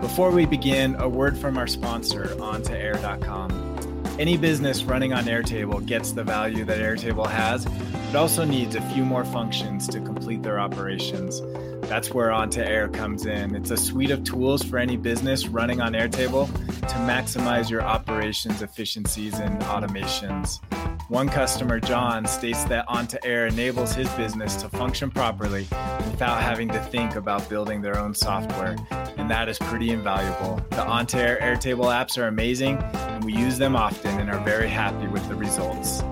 Before we begin, a word from our sponsor, On2Air.com. Any business running on Airtable gets the value that Airtable has, but also needs a few more functions to complete their operations. That's where On2Air comes in. It's a suite of tools for any business running on Airtable to maximize your operations efficiencies and automations. One customer, John, states that On2Air enables his business to function properly without having to think about building their own software, and that is pretty invaluable. The On2Air Airtable apps are amazing, and we use them often and are very happy with the results.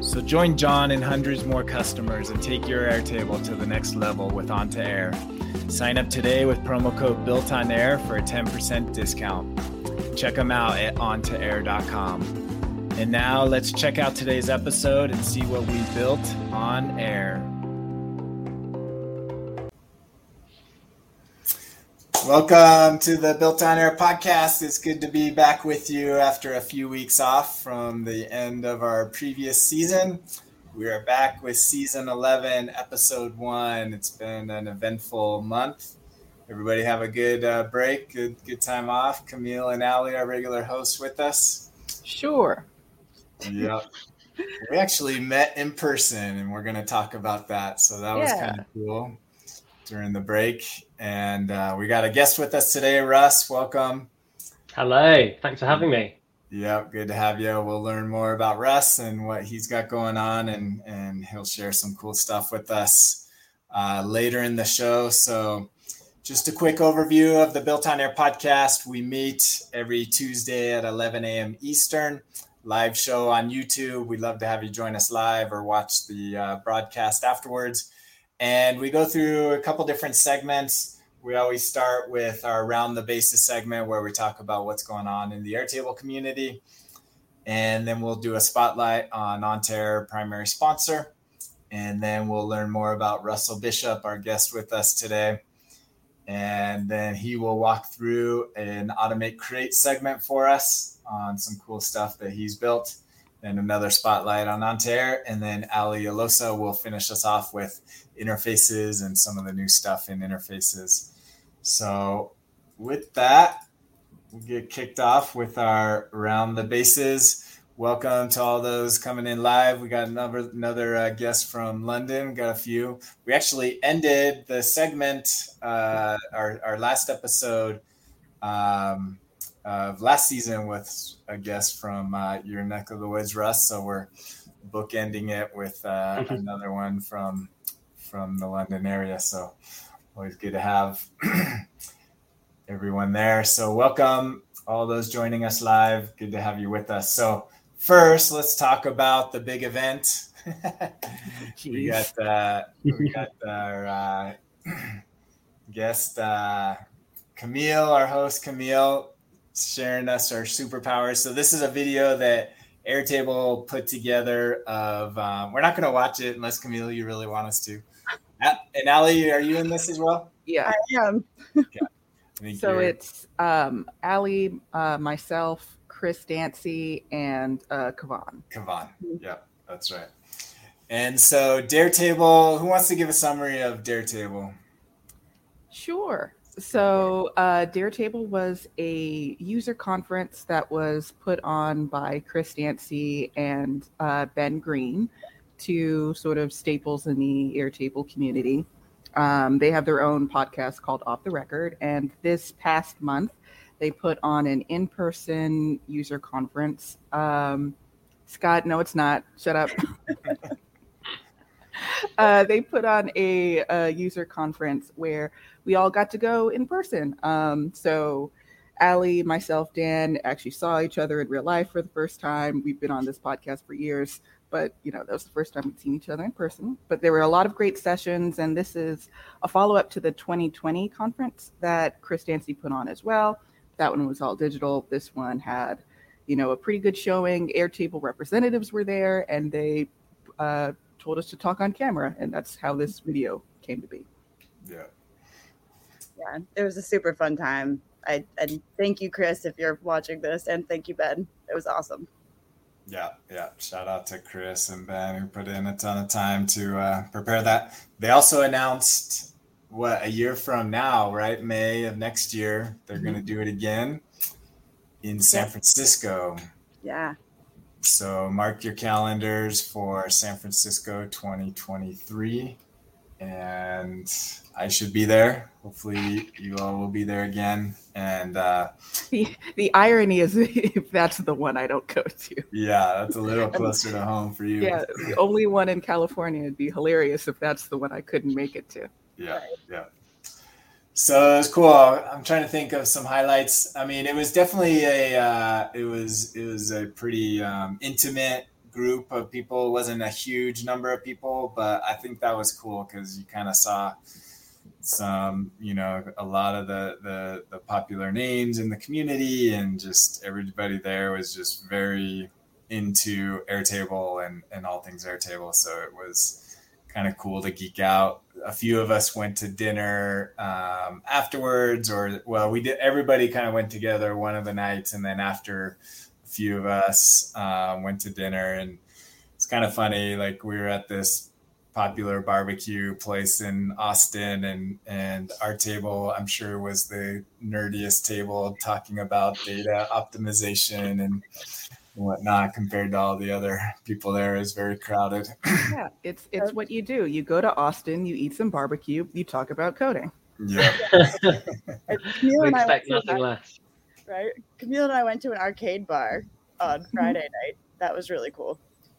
So join John and hundreds more customers and take your Airtable to the next level with On2Air. Sign up today with promo code Built on Air for a 10% discount. Check them out at on2air.com. And now let's check out today's episode and see what we built on air. Welcome to the Built on Air podcast. It's good to be back with you after a few weeks off from the end of our previous season. We are back with season 11, episode one. It's been an eventful month. Everybody have a good uh, break, good good time off. Kamille and Alli are regular hosts with us. Sure. Yeah. we actually met in person and we're going to talk about that. So that was kind of cool during the break. And uh, we got a guest with us today, Russ. Welcome. Hello. Thanks for having me. Yep, good to have you. We'll learn more about Russ and what he's got going on, and and he'll share some cool stuff with us uh, later in the show. So, just a quick overview of the Built on Air podcast. We meet every Tuesday at 11 a.m. Eastern live show on YouTube. We'd love to have you join us live or watch the uh, broadcast afterwards. And we go through a couple different segments. We always start with our Around the Bases segment where we talk about what's going on in the Airtable community. And then we'll do a spotlight on On2Air primary sponsor. And then we'll learn more about Russell Bishop, our guest with us today. And then he will walk through an Automate Create segment for us on some cool stuff that he's built and another spotlight on Onto And then Alli Alosa will finish us off with interfaces and some of the new stuff in interfaces. So, with that, we'll get kicked off with our Around the Bases. Welcome to all those coming in live. We got another another uh, guest from London. Got a few. We actually ended the segment, uh, our our last episode, um, of last season with a guest from uh, your neck of the woods, Russ. So we're bookending it with uh, mm-hmm. another one from from the London area. So always good to have everyone there. So welcome all those joining us live. Good to have you with us. So first, let's talk about the big event. we got uh, we got our uh, guest uh, Kamille, our host Kamille sharing us our superpowers. So this is a video that Airtable put together. Of um, we're not going to watch it unless Kamille, you really want us to. And Ali, are you in this as well? Yeah, I am. Okay. so it's um, Ali, uh, myself, Chris Dancy, and uh, Kuovonne. Kuovonne. Yeah, that's right. And so Daretable, who wants to give a summary of Daretable? Sure. So, uh, Daretable was a user conference that was put on by Chris Dancy and uh, Ben Green, two sort of staples in the Airtable community. Um, they have their own podcast called Off the Record, and this past month they put on an in-person user conference. Um, Scott, no, it's not. Shut up. uh, they put on a, a, user conference where we all got to go in person. Um, so Ali, myself, Dan actually saw each other in real life for the first time. We've been on this podcast for years, but you know that was the first time we'd seen each other in person. But there were a lot of great sessions, and this is a follow up to the 2020 conference that Chris Dancy put on as well. That one was all digital. This one had you know, a pretty good showing. Airtable representatives were there, and they uh, told us to talk on camera, and that's how this video came to be. Yeah. Yeah, it was a super fun time. I and thank you, Chris, if you're watching this, and thank you, Ben. It was awesome. Yeah, yeah. Shout out to Chris and Ben who put in a ton of time to uh, prepare that. They also announced what a year from now, right? May of next year, they're mm-hmm. going to do it again in San Francisco. Yeah. So mark your calendars for San Francisco 2023 and I should be there. Hopefully, you all will be there again. And uh, the the irony is, if that's the one I don't go to. Yeah, that's a little closer to home for you. Yeah, the only one in California. It'd be hilarious if that's the one I couldn't make it to. Yeah, yeah. So it was cool. I'm trying to think of some highlights. I mean, it was definitely a uh, it was it was a pretty um, intimate group of people. It wasn't a huge number of people, but I think that was cool because you kind of saw some, you know, a lot of the, the the popular names in the community, and just everybody there was just very into Airtable and and all things Airtable. So it was kind of cool to geek out. A few of us went to dinner um, afterwards, or well, we did. Everybody kind of went together one of the nights, and then after a few of us um, went to dinner, and it's kind of funny. Like we were at this popular barbecue place in Austin, and and our table, I'm sure, was the nerdiest table talking about data optimization and whatnot compared to all the other people there is very crowded. Yeah, it's it's what you do. You go to Austin, you eat some barbecue, you talk about coding. Yeah. we expect nothing less right? Kamille and I went to an arcade bar on mm-hmm. Friday night. That was really cool.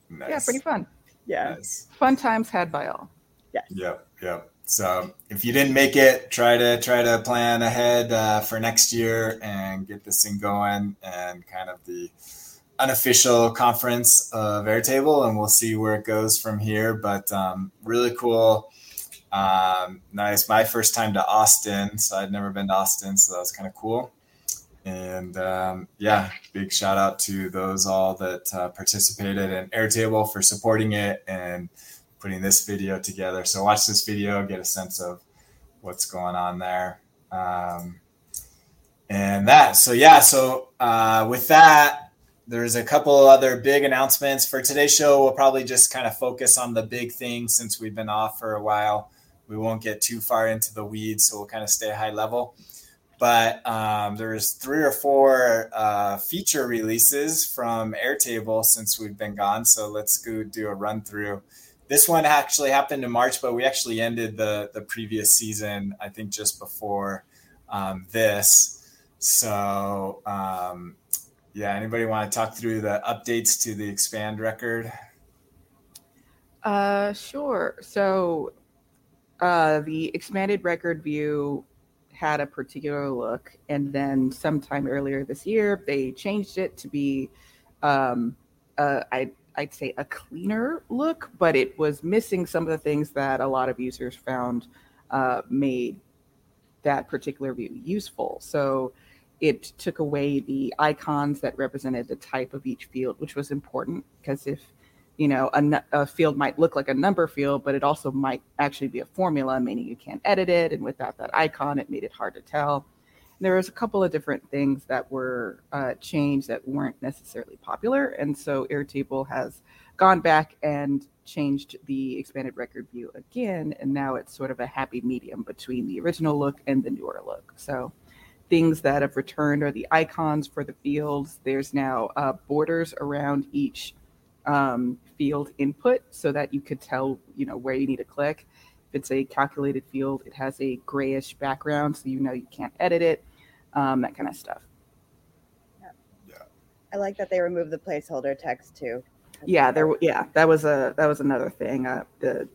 Nice. Yeah, pretty fun. Yeah. Nice. Fun times had by all. Yes. Yep. Yep. So if you didn't make it, try to try to plan ahead uh, for next year and get this thing going and kind of the unofficial conference of Airtable, and we'll see where it goes from here. But um, really cool. Um, nice. My first time to Austin, so I'd never been to Austin, so that was kind of cool. And um, yeah, big shout out to those all that uh, participated in Airtable for supporting it and putting this video together. So watch this video, get a sense of what's going on there. Um, and that, so yeah, so uh, with that, there's a couple other big announcements for today's show. We'll probably just kind of focus on the big things since we've been off for a while. We won't get too far into the weeds, so we'll kind of stay high level but um, there's three or four uh, feature releases from Airtable since we've been gone. So let's go do a run through. This one actually happened in March, but we actually ended the the previous season, I think, just before um, this. So um, yeah, anybody want to talk through the updates to the expand record? Uh, sure. So uh, the expanded record view had a particular look, and then sometime earlier this year they changed it to be, um, uh, I I'd say a cleaner look, but it was missing some of the things that a lot of users found uh, made that particular view useful. So it took away the icons that represented the type of each field, which was important because if you know, a, a, field might look like a number field, but it also might actually be a formula, meaning you can't edit it. And without that icon, it made it hard to tell. There was a couple of different things that were uh, changed that weren't necessarily popular. And so Airtable has gone back and changed the expanded record view again. And now it's sort of a happy medium between the original look and the newer look. So things that have returned are the icons for the fields. There's now uh, borders around each um, field input so that you could tell, you know, where you need to click. If it's a calculated field, it has a grayish background, so you know you can't edit it, um, that kind of stuff. Yeah. yeah. I like that they removed the placeholder text too. yeah, there. Yeah, that was a that was another thing. Uh, the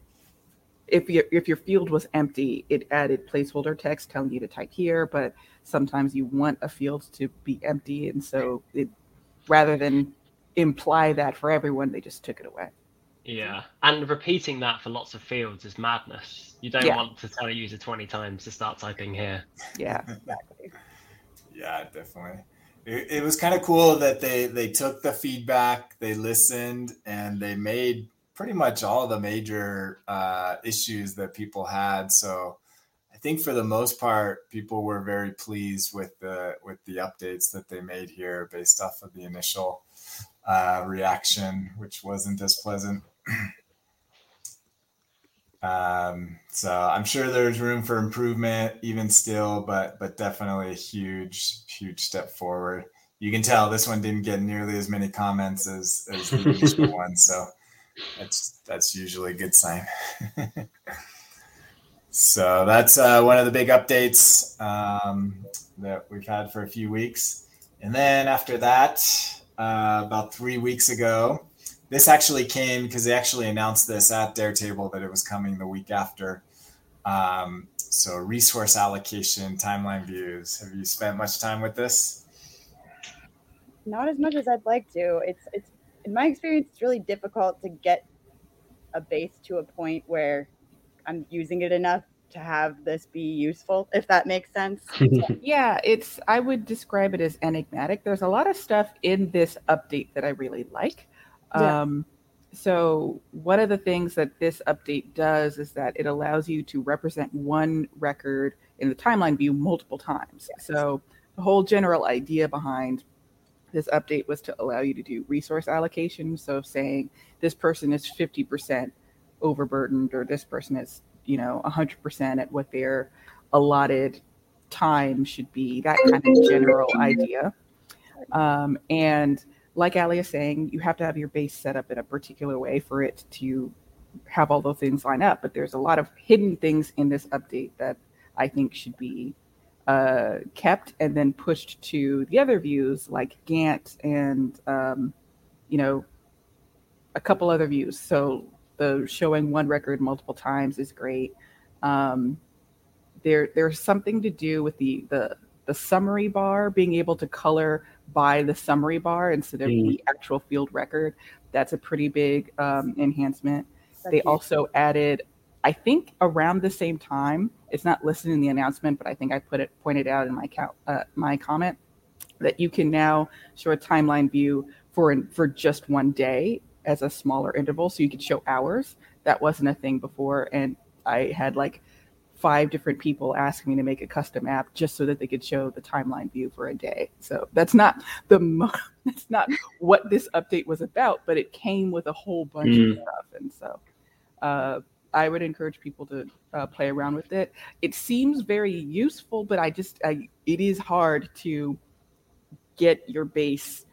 if your if your field was empty, it added placeholder text telling you to type here, but sometimes you want a field to be empty, and so it rather than imply that for everyone. They just took it away. Yeah, and repeating that for lots of fields is madness. You don't yeah. want to tell a user 20 times to start typing here. Yeah, exactly. yeah, definitely. it, it was kind of cool that they they took the feedback, they listened, and they made pretty much all the major uh, issues that people had. So I think for the most part, people were very pleased with the with the updates that they made here based off of the initial uh, reaction, which wasn't as pleasant. um, so I'm sure there's room for improvement even still, but but definitely a huge huge step forward. You can tell this one didn't get nearly as many comments as as the initial one, so that's that's usually a good sign. so that's uh, one of the big updates um, that we've had for a few weeks, and then after that, uh, about three weeks ago, this actually came because they actually announced this at Table that it was coming the week after. Um, so resource allocation, timeline views. Have you spent much time with this? Not as much as I'd like to. It's it's in my experience, it's really difficult to get a base to a point where I'm using it enough to have this be useful, if that makes sense. yeah, it's I would describe it as enigmatic. There's a lot of stuff in this update that I really like. Yeah. Um, so one of the things that this update does is that it allows you to represent one record in the timeline view multiple times. Yes. So the whole general idea behind this update was to allow you to do resource allocation. So saying this person is 50% overburdened or this person is, you know, 100% at what their allotted time should be, that kind of general idea. Um, and like Ali is saying, you have to have your base set up in a particular way for it to have all those things line up. But there's a lot of hidden things in this update that I think should be uh, kept and then pushed to the other views like Gantt and um, you know a couple other views. So the showing one record multiple times is great. Um, there there's something to do with the the the summary bar being able to color by the summary bar instead of mm. the actual field record. That's a pretty big um, enhancement. That's they also added I think around the same time, it's not listed in the announcement, but I think I put it pointed out in my uh, my comment that you can now show a timeline view for for just one day as a smaller interval, so you could show hours. That wasn't a thing before, and I had like five different people asking me to make a custom app just so that they could show the timeline view for a day. So that's not the mo- that's not what this update was about, but it came with a whole bunch mm. of stuff, and so. Uh, I would encourage people to uh, play around with it. It seems very useful, but I just I, it is hard to get your base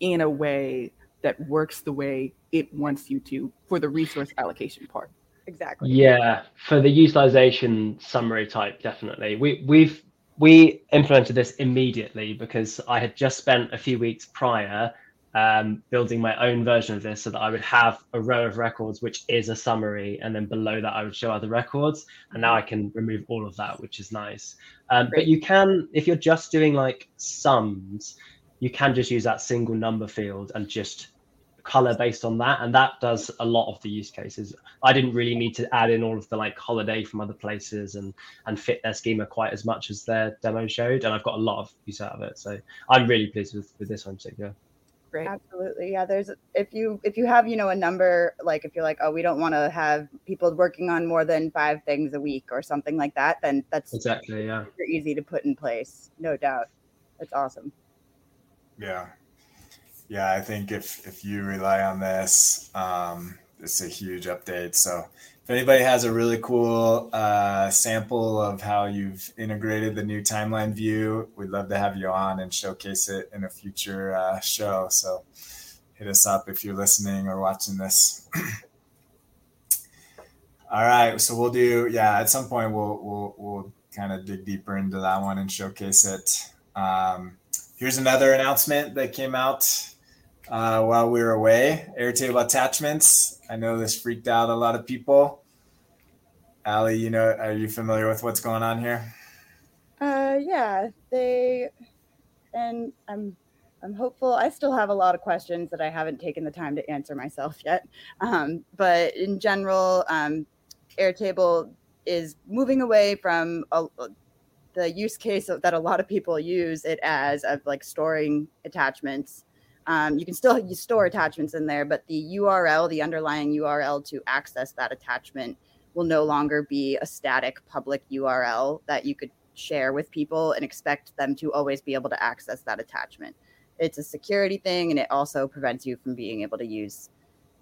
in a way that works the way it wants you to for the resource allocation part. Exactly. Yeah, for the utilization summary type, definitely. We we've we implemented this immediately because I had just spent a few weeks prior um, building my own version of this so that I would have a row of records, which is a summary, and then below that I would show other records. And now I can remove all of that, which is nice. Um, but you can, if you're just doing like sums, you can just use that single number field and just color based on that. And that does a lot of the use cases. I didn't really need to add in all of the like holiday from other places and and fit their schema quite as much as their demo showed. And I've got a lot of use out of it. So I'm really pleased with, with this one in particular. Great. Absolutely. Yeah. There's if you if you have, you know, a number like if you're like, oh, we don't want to have people working on more than five things a week or something like that, then that's exactly yeah. easy to put in place. No doubt. That's awesome. Yeah. Yeah, I think if if you rely on this, um, it's a huge update. So if anybody has a really cool uh, sample of how you've integrated the new timeline view, we'd love to have you on and showcase it in a future uh, show. So hit us up if you're listening or watching this. All right, so we'll do yeah. At some point, we'll we'll we'll kind of dig deeper into that one and showcase it. Um, here's another announcement that came out uh, while we were away. Airtable attachments. I know this freaked out a lot of people. Ali, you know, are you familiar with what's going on here? Uh, yeah, they, and I'm, I'm hopeful. I still have a lot of questions that I haven't taken the time to answer myself yet. Um, but in general, um, Airtable is moving away from a, the use case that a lot of people use it as of like storing attachments. Um, you can still you store attachments in there, but the URL, the underlying URL to access that attachment, will no longer be a static public URL that you could share with people and expect them to always be able to access that attachment. It's a security thing, and it also prevents you from being able to use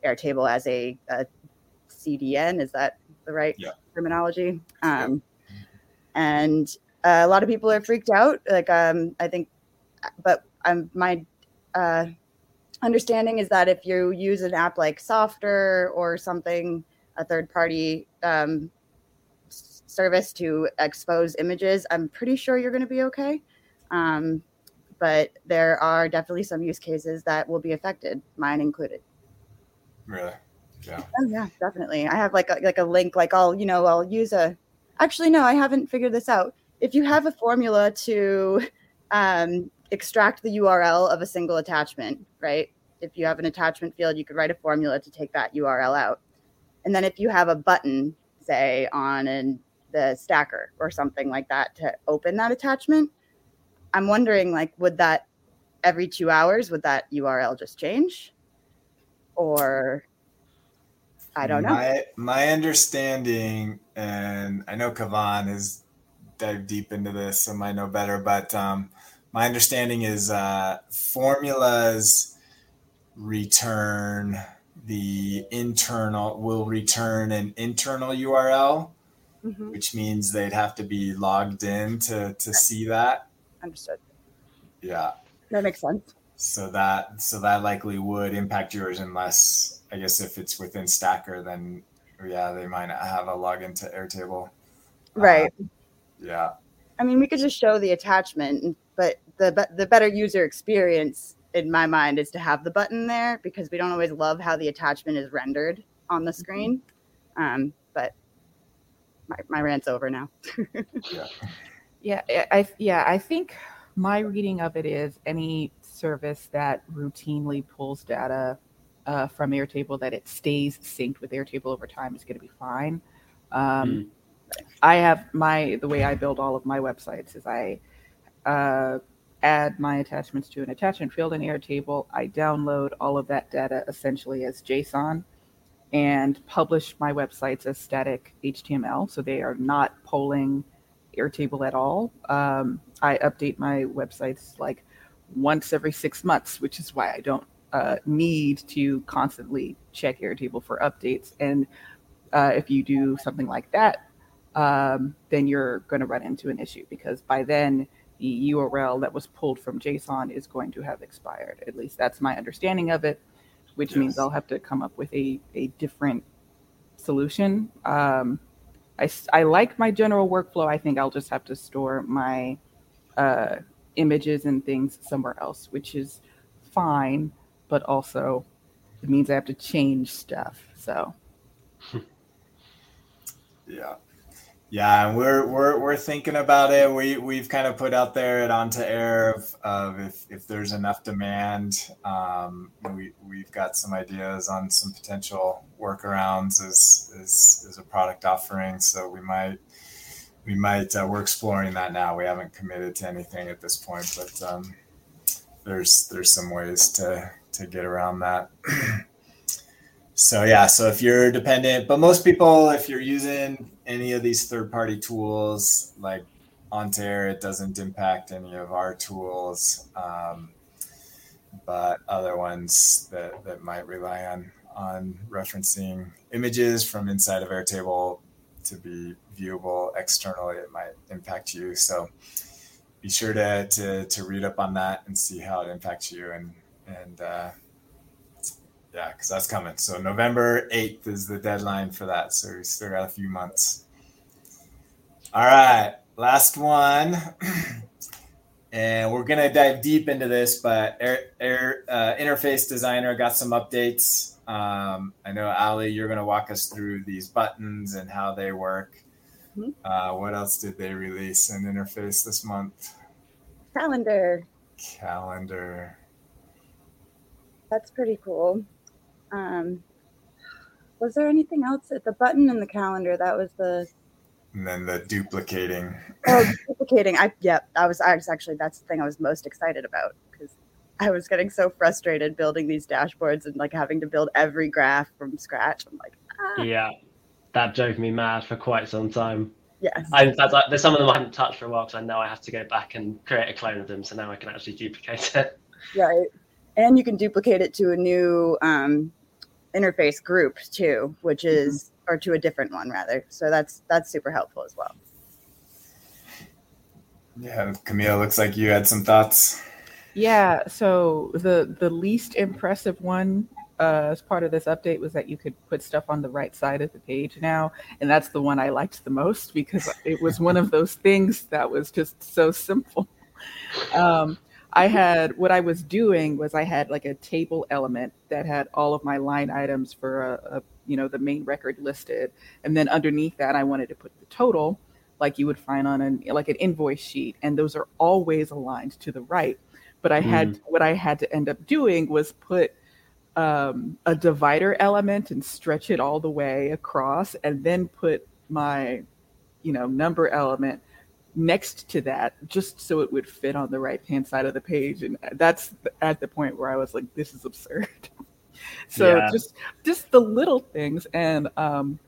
Airtable as a, a CDN. Is that the right yeah. terminology? Um, yeah. And uh, a lot of people are freaked out. Like, um, I think, but um, my uh, understanding is that if you use an app like Softr or something, a third party um, service to expose images, I'm pretty sure you're going to be okay. Um, but there are definitely some use cases that will be affected, mine included. Really? Yeah. Oh yeah, definitely. I have like a, like a link. Like I'll you know I'll use a. Actually, no, I haven't figured this out. If you have a formula to um, extract the URL of a single attachment, right? If you have an attachment field, you could write a formula to take that URL out. And then if you have a button, say on an, the stacker or something like that to open that attachment, I'm wondering like would that every 2 hours would that URL just change? Or I don't know. My my understanding, and I know Kuovonne has dived deep into this, and might know better. But um, my understanding is uh, formulas return the internal will return an internal URL, mm-hmm. which means they'd have to be logged in to to see that. Understood. Yeah. That makes sense. So that so that likely would impact yours unless I guess if it's within Stacker, then yeah, they might not have a login to Airtable. Right. Uh, yeah. I mean, we could just show the attachment, but the the better user experience in my mind is to have the button there because we don't always love how the attachment is rendered on the screen. Um, but my, my rant's over now. yeah. Yeah, I yeah, I think my reading of it is any service that routinely pulls data uh, from Airtable that it stays synced with Airtable over time is going to be fine. Um, mm. I have my the way I build all of my websites is I uh, add my attachments to an attachment field in Airtable. I download all of that data essentially as JSON and publish my websites as static HTML, so they are not polling Airtable at all. Um, I update my websites like once every six months, which is why I don't uh, need to constantly check Airtable for updates. And uh, if you do something like that, um, then you're going to run into an issue because by then the URL that was pulled from JSON is going to have expired. At least that's my understanding of it, which yes. means I'll have to come up with a, a different solution. Um, I, I like my general workflow. I think I'll just have to store my uh, images and things somewhere else, which is fine but also it means I have to change stuff. So yeah. Yeah, and we're we're we're thinking about it. We we've kind of put out there at On2Air of, of if if there's enough demand. Um, we we've got some ideas on some potential workarounds as as, as a product offering. So we might we might uh, we're exploring that now. We haven't committed to anything at this point, but um, there's there's some ways to to get around that. so yeah, so if you're dependent, but most people, if you're using any of these third-party tools like On2Air, it doesn't impact any of our tools. Um, but other ones that, that might rely on on referencing images from inside of Airtable to be viewable externally, it might impact you. So be sure to, to, to read up on that and see how it impacts you and and uh, yeah, because that's coming. So November eighth is the deadline for that. So we still got a few months. All right, last one. and we're gonna dive deep into this, but air, air uh, interface designer got some updates. Um, I know Ali, you're gonna walk us through these buttons and how they work. Mm-hmm. Uh, what else did they release in interface this month? Calendar. Calendar that's pretty cool. Um, was there anything else at the button in the calendar? That was the and then the duplicating. Oh, duplicating. I yep I was, I was actually that's the thing I was most excited about because I was getting so frustrated building these dashboards and like having to build every graph from scratch. I'm like, ah. Yeah, that drove me mad for quite some time. yes. I, in fact, I, there's some of them I haven't touched for a while because I know I have to go back and create a clone of them. So now I can actually duplicate it. Right. And you can duplicate it to a new um, interface group too, which is or to a different one rather. So that's that's super helpful as well. Yeah, Kamille, looks like you had some thoughts. Yeah, so the the least impressive one uh, as part of this update was that you could put stuff on the right side of the page now, and that's the one I liked the most because it was one of those things that was just so simple. Um, I had what I was doing was I had like a table element that had all of my line items for a, a you know the main record listed, and then underneath that I wanted to put the total like you would find on an like an invoice sheet, and those are always aligned to the right. But I had what I had to end up doing was put um, a divider element and stretch it all the way across, and then put my you know number element next to that just so it would fit on the right hand side of the page and that's at the point where i was like this is absurd so Yeah. just just the little things and um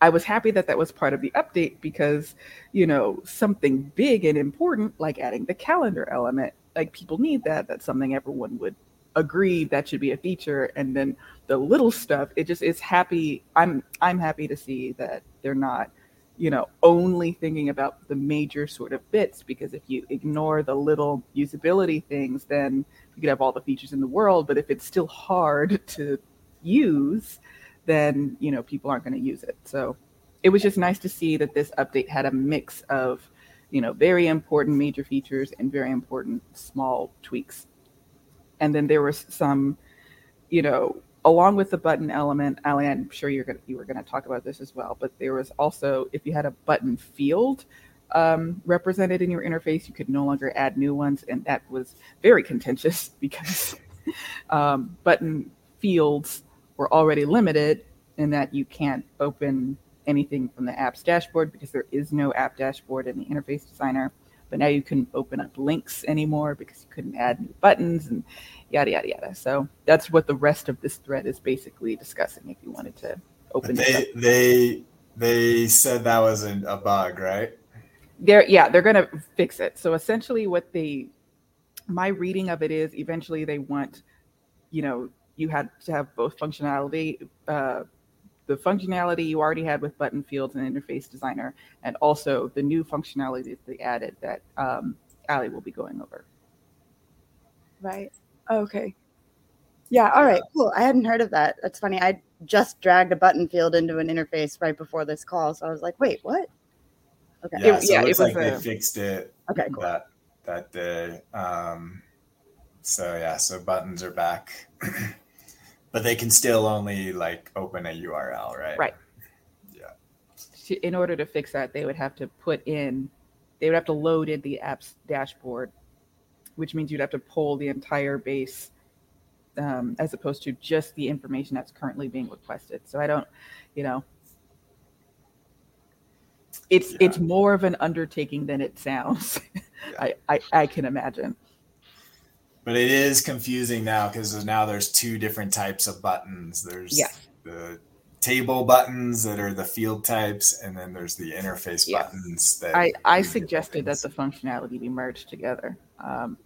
i was happy that that was part of the update because you know something big and important like adding the calendar element like people need that that's something everyone would agree that should be a feature and then the little stuff it just is happy i'm i'm happy to see that they're not you know only thinking about the major sort of bits because if you ignore the little usability things then you could have all the features in the world but if it's still hard to use then you know people aren't going to use it. So it was just nice to see that this update had a mix of you know very important major features and very important small tweaks. And then there was some you know along with the button element ali i'm sure you're gonna you were going to talk about this as well but there was also if you had a button field um, represented in your interface you could no longer add new ones and that was very contentious because um, button fields were already limited in that you can't open anything from the app's dashboard because there is no app dashboard in the interface designer but now you couldn't open up links anymore because you couldn't add new buttons and yada yada yada so that's what the rest of this thread is basically discussing if you wanted to open But up. they they they said that was a, bug, right? they're yeah they're going to fix it so essentially what they my reading of it is eventually they want you know you had to have both functionality uh, the functionality you already had with button fields and interface designer and also the new functionality that they added that um, ali will be going over Right. Okay. Yeah. All right. Cool. I hadn't heard of that. That's funny. I just dragged a button field into an interface right before this call, so I was like, "Wait, what?" Okay. Yeah, It- so yeah, it it was like they fixed it Okay. Cool. that that day. Um, so yeah, so buttons are back, but they can still only like open a URL, right? Right. Yeah. in order to fix that, they would have to put in, they would have to load in the app's dashboard, which means you'd have to pull the entire base um, as opposed to just the information that's currently being requested. So I don't, you know, it's Yeah. it's more of an undertaking than it sounds. I, I I can imagine. But it is confusing now because now there's two different types of buttons. There's Yes. the table buttons that are the field types, and then there's the interface Yes. buttons that I I do the suggested that the functionality be merged together. Um,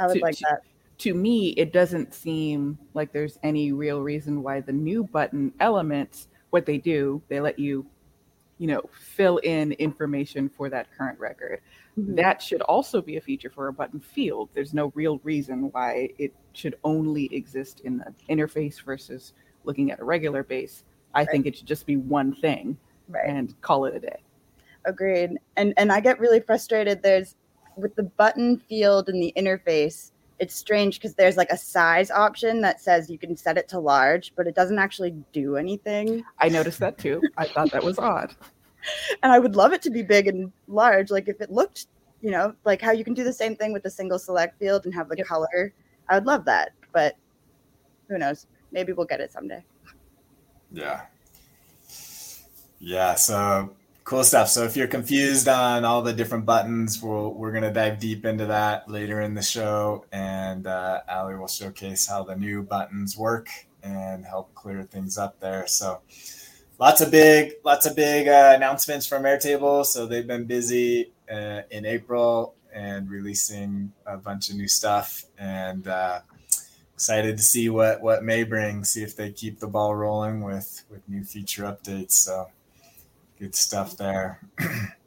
I would to- like to- that. to me, it doesn't seem like there's any real reason why the new button elements, what they do, they let you, you know, fill in information for that current record. Mhm. That should also be a feature for a button field. There's no real reason why it should only exist in the interface versus looking at a regular base. I think it should just be one thing Right. and call it a day. Agreed. And and I get really frustrated. There's with the button field in the interface. It's strange because there's like a size option that says you can set it to large, but it doesn't actually do anything. I noticed that too. I thought that was odd. And I would love it to be big and large. Like if it looked, you know, like how you can do the same thing with the single select field and have the Yep. color. I would love that, but who knows? Maybe we'll get it someday. Yeah. Yeah. So cool stuff. So if you're confused on all the different buttons, we'll, we're going to dive deep into that later in the show. And uh, Ali will showcase how the new buttons work and help clear things up there. So lots of big, lots of big uh, announcements from Airtable. So they've been busy uh, in April and releasing a bunch of new stuff. And uh, excited to see what what May bring. See if they keep the ball rolling with with new feature updates. So good stuff there.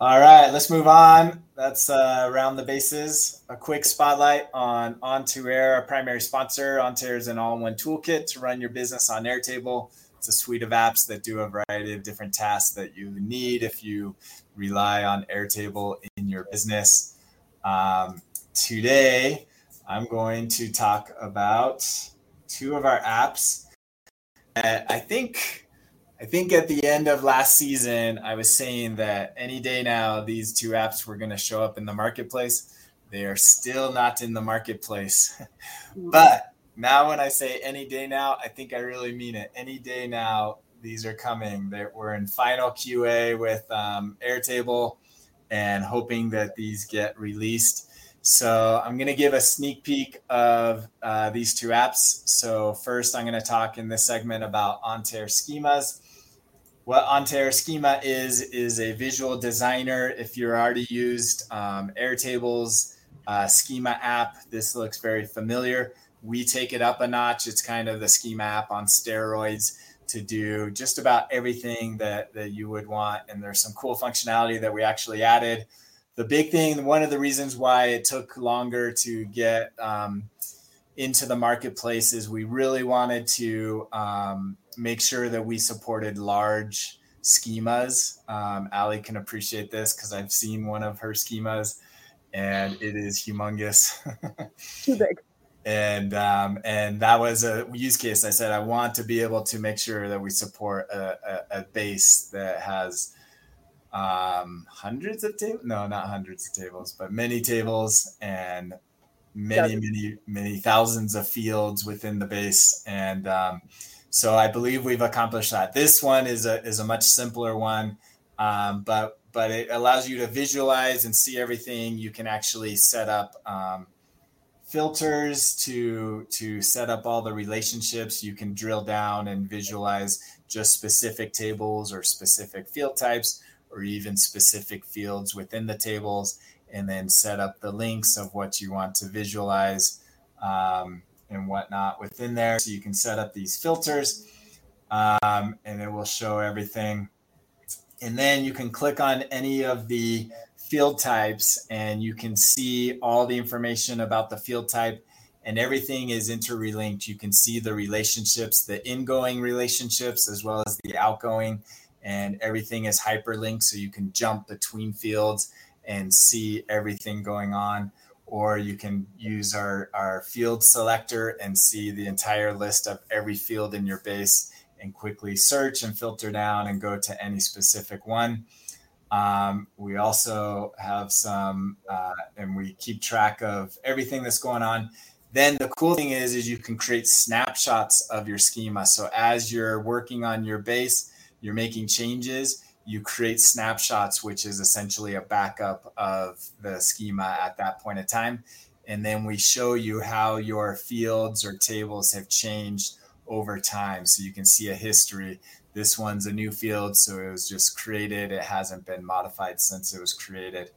All right, let's move on. That's uh, around the bases. A quick spotlight on On2Air, our primary sponsor. On2Air is an all-in-one toolkit to run your business on Airtable. It's a suite of apps that do a variety of different tasks that you need if you rely on Airtable in your business. Um, today, I'm going to talk about two of our apps. I think I think at the end of last season, I was saying that any day now, these two apps were going to show up in the marketplace. They are still not in the marketplace. but now, when I say any day now, I think I really mean it. Any day now, these are coming. They're, we're in final QA with um, Airtable and hoping that these get released. So I'm going to give a sneak peek of uh, these two apps. So first, I'm going to talk in this segment about On2Air schemas what On2Air Schema is is a visual designer. If you're already used um, Airtable's uh, Schema app, this looks very familiar. We take it up a notch. It's kind of the Schema app on steroids to do just about everything that that you would want. And there's some cool functionality that we actually added. The big thing, one of the reasons why it took longer to get um, into the marketplace is we really wanted to um, make sure that we supported large schemas. Um, Ali can appreciate this because I've seen one of her schemas, and it is humongous. Too big. And um, and that was a use case. I said I want to be able to make sure that we support a, a, a base that has um, hundreds of tables. No, not hundreds of tables, but many tables and many, many, many thousands of fields within the base. And um, so I believe we've accomplished that. This one is a is a much simpler one, um, but but it allows you to visualize and see everything. You can actually set up um, filters to to set up all the relationships. You can drill down and visualize just specific tables or specific field types or even specific fields within the tables, and then set up the links of what you want to visualize. Um, and whatnot within there. So you can set up these filters um, and it will show everything. And then you can click on any of the field types and you can see all the information about the field type and everything is interlinked. You can see the relationships, the ingoing relationships, as well as the outgoing, and everything is hyperlinked. So you can jump between fields and see everything going on or you can use our, our field selector and see the entire list of every field in your base and quickly search and filter down and go to any specific one. Um, we also have some, uh, and we keep track of everything that's going on. Then the cool thing is, is you can create snapshots of your schema. So as you're working on your base, you're making changes you create snapshots, which is essentially a backup of the schema at that point in time. And then we show you how your fields or tables have changed over time. So you can see a history. This one's a new field, so it was just created. It hasn't been modified since it was created.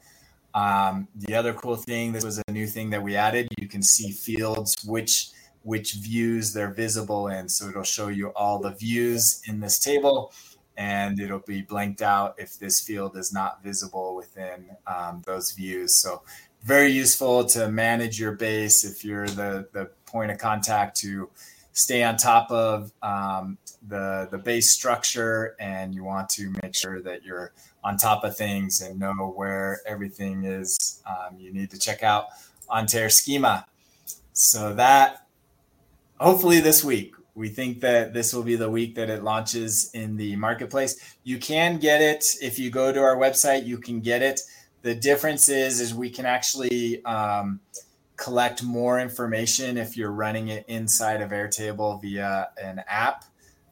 Um, the other cool thing, this was a new thing that we added. You can see fields, which which views they're visible in. So it'll show you all the views in this table and it'll be blanked out if this field is not visible within um, those views. So very useful to manage your base if you're the, the point of contact to stay on top of um, the, the base structure and you want to make sure that you're on top of things and know where everything is. Um, you need to check out On2Air Schema. So that hopefully this week we think that this will be the week that it launches in the marketplace. You can get it if you go to our website. You can get it. The difference is, is we can actually um, collect more information if you're running it inside of Airtable via an app,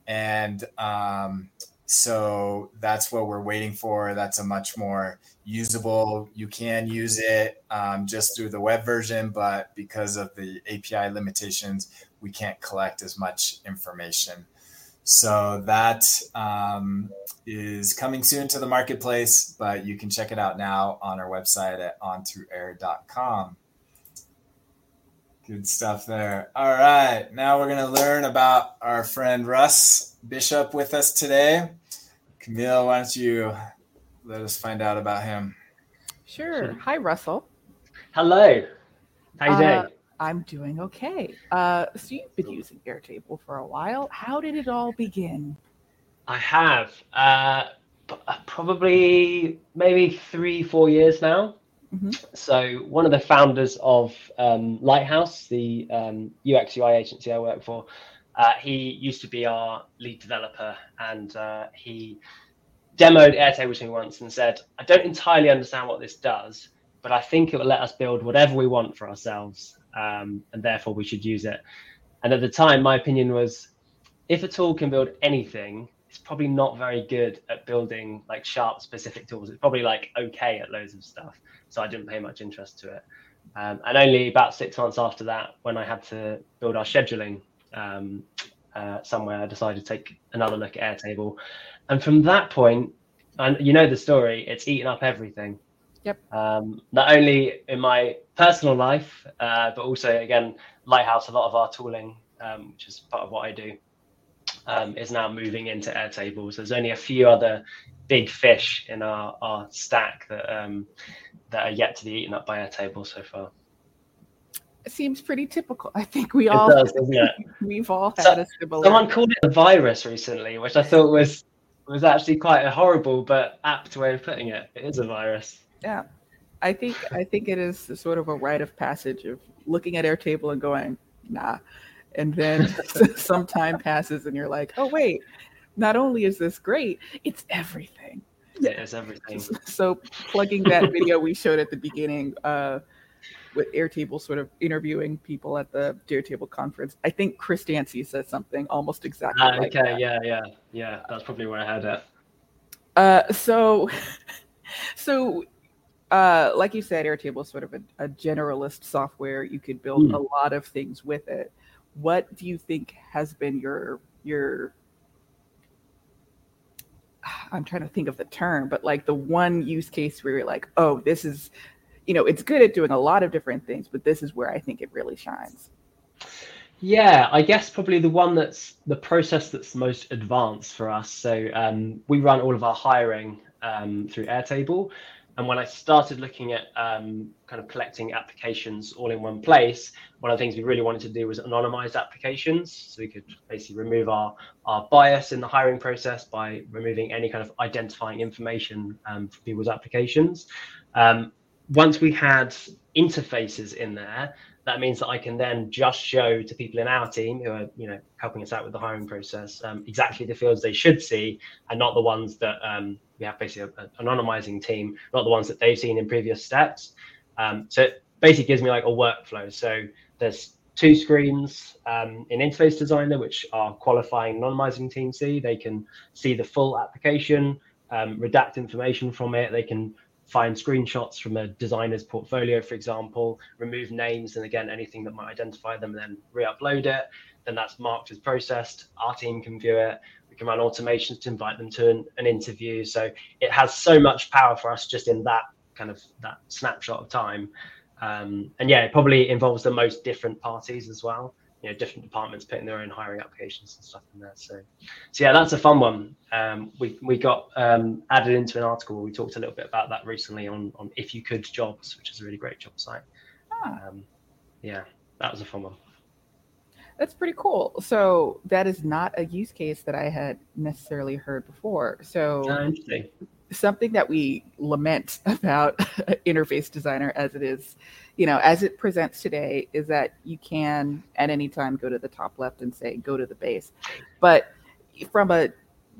and um, so that's what we're waiting for. That's a much more usable. You can use it um, just through the web version, but because of the API limitations, we can't collect as much information. So that um, is coming soon to the marketplace, but you can check it out now on our website at on2air.com. Good stuff there. All right, now we're going to learn about our friend Russ Bishop with us today. Kamille, why don't you let us find out about him? Sure. Hi, Russell. Hello. How you uh, doing? I'm doing okay. Uh, so you've been using Airtable for a while. How did it all begin? I have. Uh, probably maybe three, four years now. Mm-hmm. So one of the founders of um, Lighthouse, the um, UX UI agency I work for, uh, he used to be our lead developer, and uh, he demoed Airtable to me once and said, "I don't entirely understand what this does, but I think it will let us build whatever we want for ourselves, um, and therefore we should use it." And at the time, my opinion was, if a tool can build anything, it's probably not very good at building like sharp specific tools. It's probably like okay at loads of stuff. So I didn't pay much interest to it. Um, and only about six months after that, when I had to build our scheduling um, uh, somewhere, I decided to take another look at Airtable. And from that point, and you know the story, it's eaten up everything. Yep. Um, not only in my personal life, uh, but also again, Lighthouse. A lot of our tooling, um, which is part of what I do, um, is now moving into Airtable. So there's only a few other big fish in our, our stack that um, that are yet to be eaten up by Airtable so far. It seems pretty typical. I think we it all does, we've all had so, a similar. Someone called it a virus recently, which I thought was was actually quite a horrible but apt way of putting it. It is a virus. Yeah, I think I think it is sort of a rite of passage of looking at Airtable and going, nah, and then some time passes and you're like, oh wait, not only is this great, it's everything. Yeah, it's everything. So plugging that video we showed at the beginning, uh, with Airtable sort of interviewing people at the Airtable conference. I think Chris Dancy said something almost exactly. Uh, like okay, that. yeah, yeah, yeah. That's probably where I had it. Uh, so, so, uh, like you said, Airtable is sort of a, a generalist software. You could build mm. a lot of things with it. What do you think has been your your I'm trying to think of the term, but like the one use case where you're like, oh, this is you know, it's good at doing a lot of different things, but this is where I think it really shines. Yeah, I guess probably the one that's the process that's most advanced for us. So um, we run all of our hiring um, through Airtable. And when I started looking at um, kind of collecting applications all in one place, one of the things we really wanted to do was anonymize applications. So we could basically remove our, our bias in the hiring process by removing any kind of identifying information um, for people's applications. Um, once we had interfaces in there, that means that I can then just show to people in our team who are, you know, helping us out with the hiring process um, exactly the fields they should see, and not the ones that um, we have basically an anonymizing team, not the ones that they've seen in previous steps. Um, so it basically gives me like a workflow. So there's two screens um, in Interface Designer, which are qualifying anonymizing team see. They can see the full application, um, redact information from it. They can find screenshots from a designer's portfolio, for example, remove names and again anything that might identify them, and then re-upload it. Then that's marked as processed. Our team can view it. We can run automations to invite them to an, an interview. So it has so much power for us just in that kind of that snapshot of time. Um, and yeah, it probably involves the most different parties as well you know different departments putting their own hiring applications and stuff in there. So, so yeah, that's a fun one. Um, we we got um, added into an article. We talked a little bit about that recently on on if you could jobs, which is a really great job site. Ah. Um, yeah, that was a fun one. That's pretty cool. So that is not a use case that I had necessarily heard before. So uh, something that we lament about interface designer as it is you know, as it presents today, is that you can at any time go to the top left and say, go to the base. But from a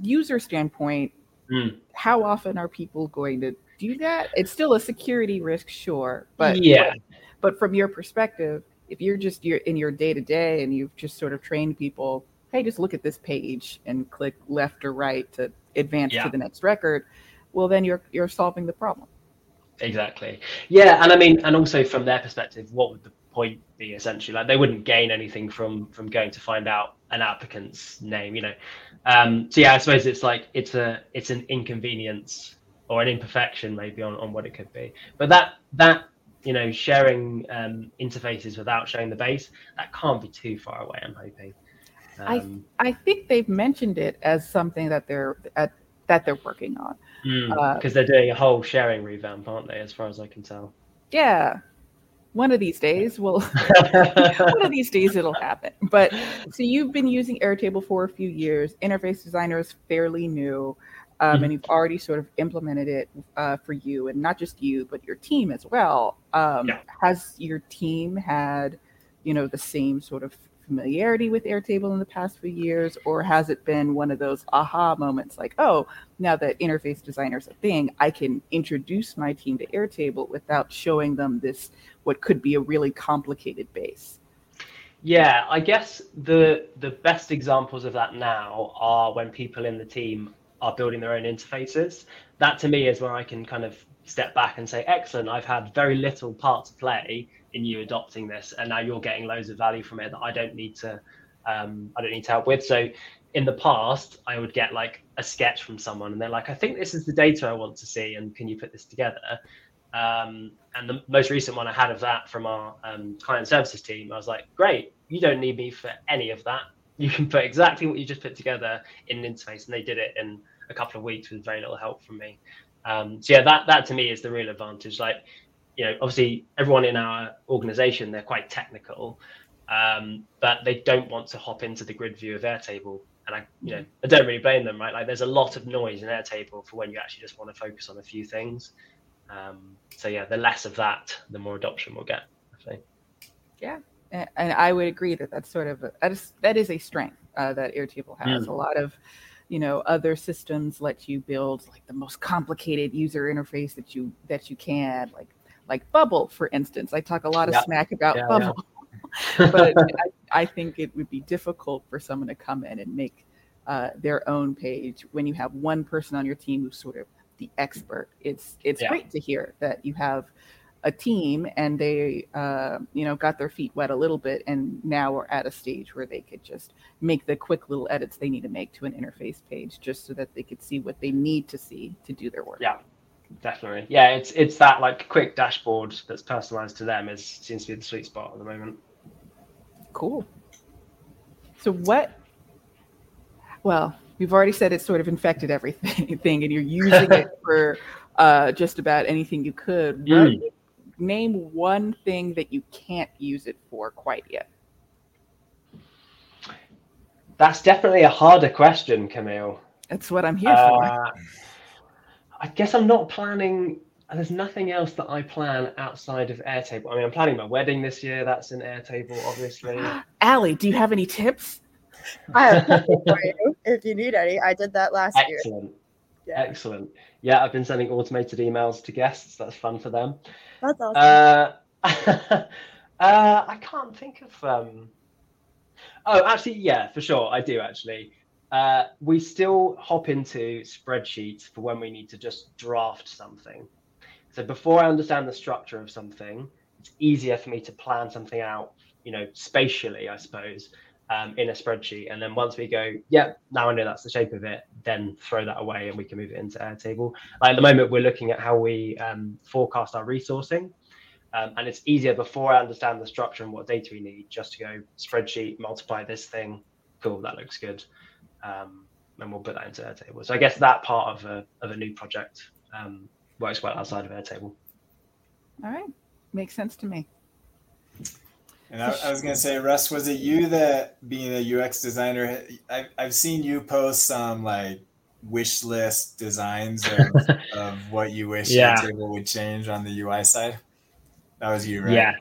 user standpoint, mm. how often are people going to do that? It's still a security risk, sure. But yeah. But, but from your perspective, if you're just you're in your day to day and you've just sort of trained people, hey, just look at this page and click left or right to advance Yeah. to the next record, well, then you're you're solving the problem. Exactly. Yeah, and I mean, and also from their perspective, what would the point be essentially? Like they wouldn't gain anything from from going to find out an applicant's name, you know. Um, so yeah, I suppose it's like it's a it's an inconvenience or an imperfection maybe on, on what it could be. But that that you know sharing um, interfaces without showing the base that can't be too far away. I'm hoping. I- Um, I think they've mentioned it as something that they're at, that they're working on. uh, because they're doing a whole sharing revamp, aren't they? As far as I can tell. Yeah, one of these days, we'll one of these days it'll happen. But so you've been using Airtable for a few years. Interface Designer is fairly new, um, Mhm. and you've already sort of implemented it uh, for you, and not just you, but your team as well. Um, Yeah. Has your team had, you know, the same sort of familiarity with Airtable in the past few years, or has it been one of those aha moments, like, oh, now that Interface Designer is a thing, I can introduce my team to Airtable without showing them this what could be a really complicated base. Yeah, I guess the the best examples of that now are when people in the team are building their own interfaces. That to me is where I can kind of step back and say, excellent, I've had very little part to play in you adopting this, and now you're getting loads of value from it that I don't need to um, I don't need to help with. So in the past, I would get like a sketch from someone, and they're like, I think this is the data I want to see, and can you put this together? Um, and the most recent one I had of that from our um, client services team, I was like, great, you don't need me for any of that. You can put exactly what you just put together in an interface, and they did it in a couple of weeks with very little help from me. Um, so yeah, that that to me is the real advantage. Like, you know, obviously everyone in our organization they're quite technical, um, but they don't want to hop into the grid view of Airtable. And I, you know, I don't really blame them, right? Like, there's a lot of noise in Airtable for when you actually just want to focus on a few things. Um, so yeah, the less of that, the more adoption we'll get. I think. A- And I would agree that that's sort of a, that is that is a strength uh, that Airtable has. A lot of, you know, other systems let you build like the most complicated user interface that you that you can, like like Bubble, for instance. I talk a lot of Yeah. smack about Yeah, yeah. Bubble, but I, I think it would be difficult for someone to come in and make uh, their own page when you have one person on your team who's sort of the expert. It's it's Yeah. great to hear that you have a team and they uh, you know got their feet wet a little bit and now we're at a stage where they could just make the quick little edits they need to make to an interface page just so that they could see what they need to see to do their work. Yeah, definitely. Yeah, it's it's that like quick dashboard that's personalized to them is seems to be the sweet spot at the moment. Cool. So what? Well, we've already said it's sort of infected everything, and you're using it for uh, just about anything you could. What, Mm. Name one thing that you can't use it for quite yet. That's definitely a harder question, Kamille. That's what I'm here for. Uh, I guess I'm not planning. There's nothing else that I plan outside of Airtable. I mean, I'm planning my wedding this year. That's in Airtable, obviously. Alli, do you have any tips? I have tips for you if you need any. I did that last year. Excellent. Yeah, Excellent. Yeah, I've been sending automated emails to guests. That's fun for them. that's awesome. Uh, uh, I can't think of. Um... Oh, actually, yeah, for sure, I do actually. Uh, we still hop into spreadsheets for when we need to just draft something. So before I understand the structure of something, it's easier for me to plan something out, you know, spatially, I suppose, um, in a spreadsheet. And then once we go, yeah, now I know that's the shape of it, then throw that away and we can move it into Airtable. Like at the moment, we're looking at how we um, forecast our resourcing. Um, and it's easier before I understand the structure and what data we need, just to go spreadsheet, multiply this thing. Cool, that looks good. Um, and we'll put that into Airtable. So I guess that part of a, of a new project um, works well outside of Airtable. All right, makes sense to me. And I, I was gonna say, Russ, was it you that, being a UX designer, I've I've seen you post some like wish list designs of, of what you wish Yeah. Airtable would change on the UI side. That was you, right? Yeah,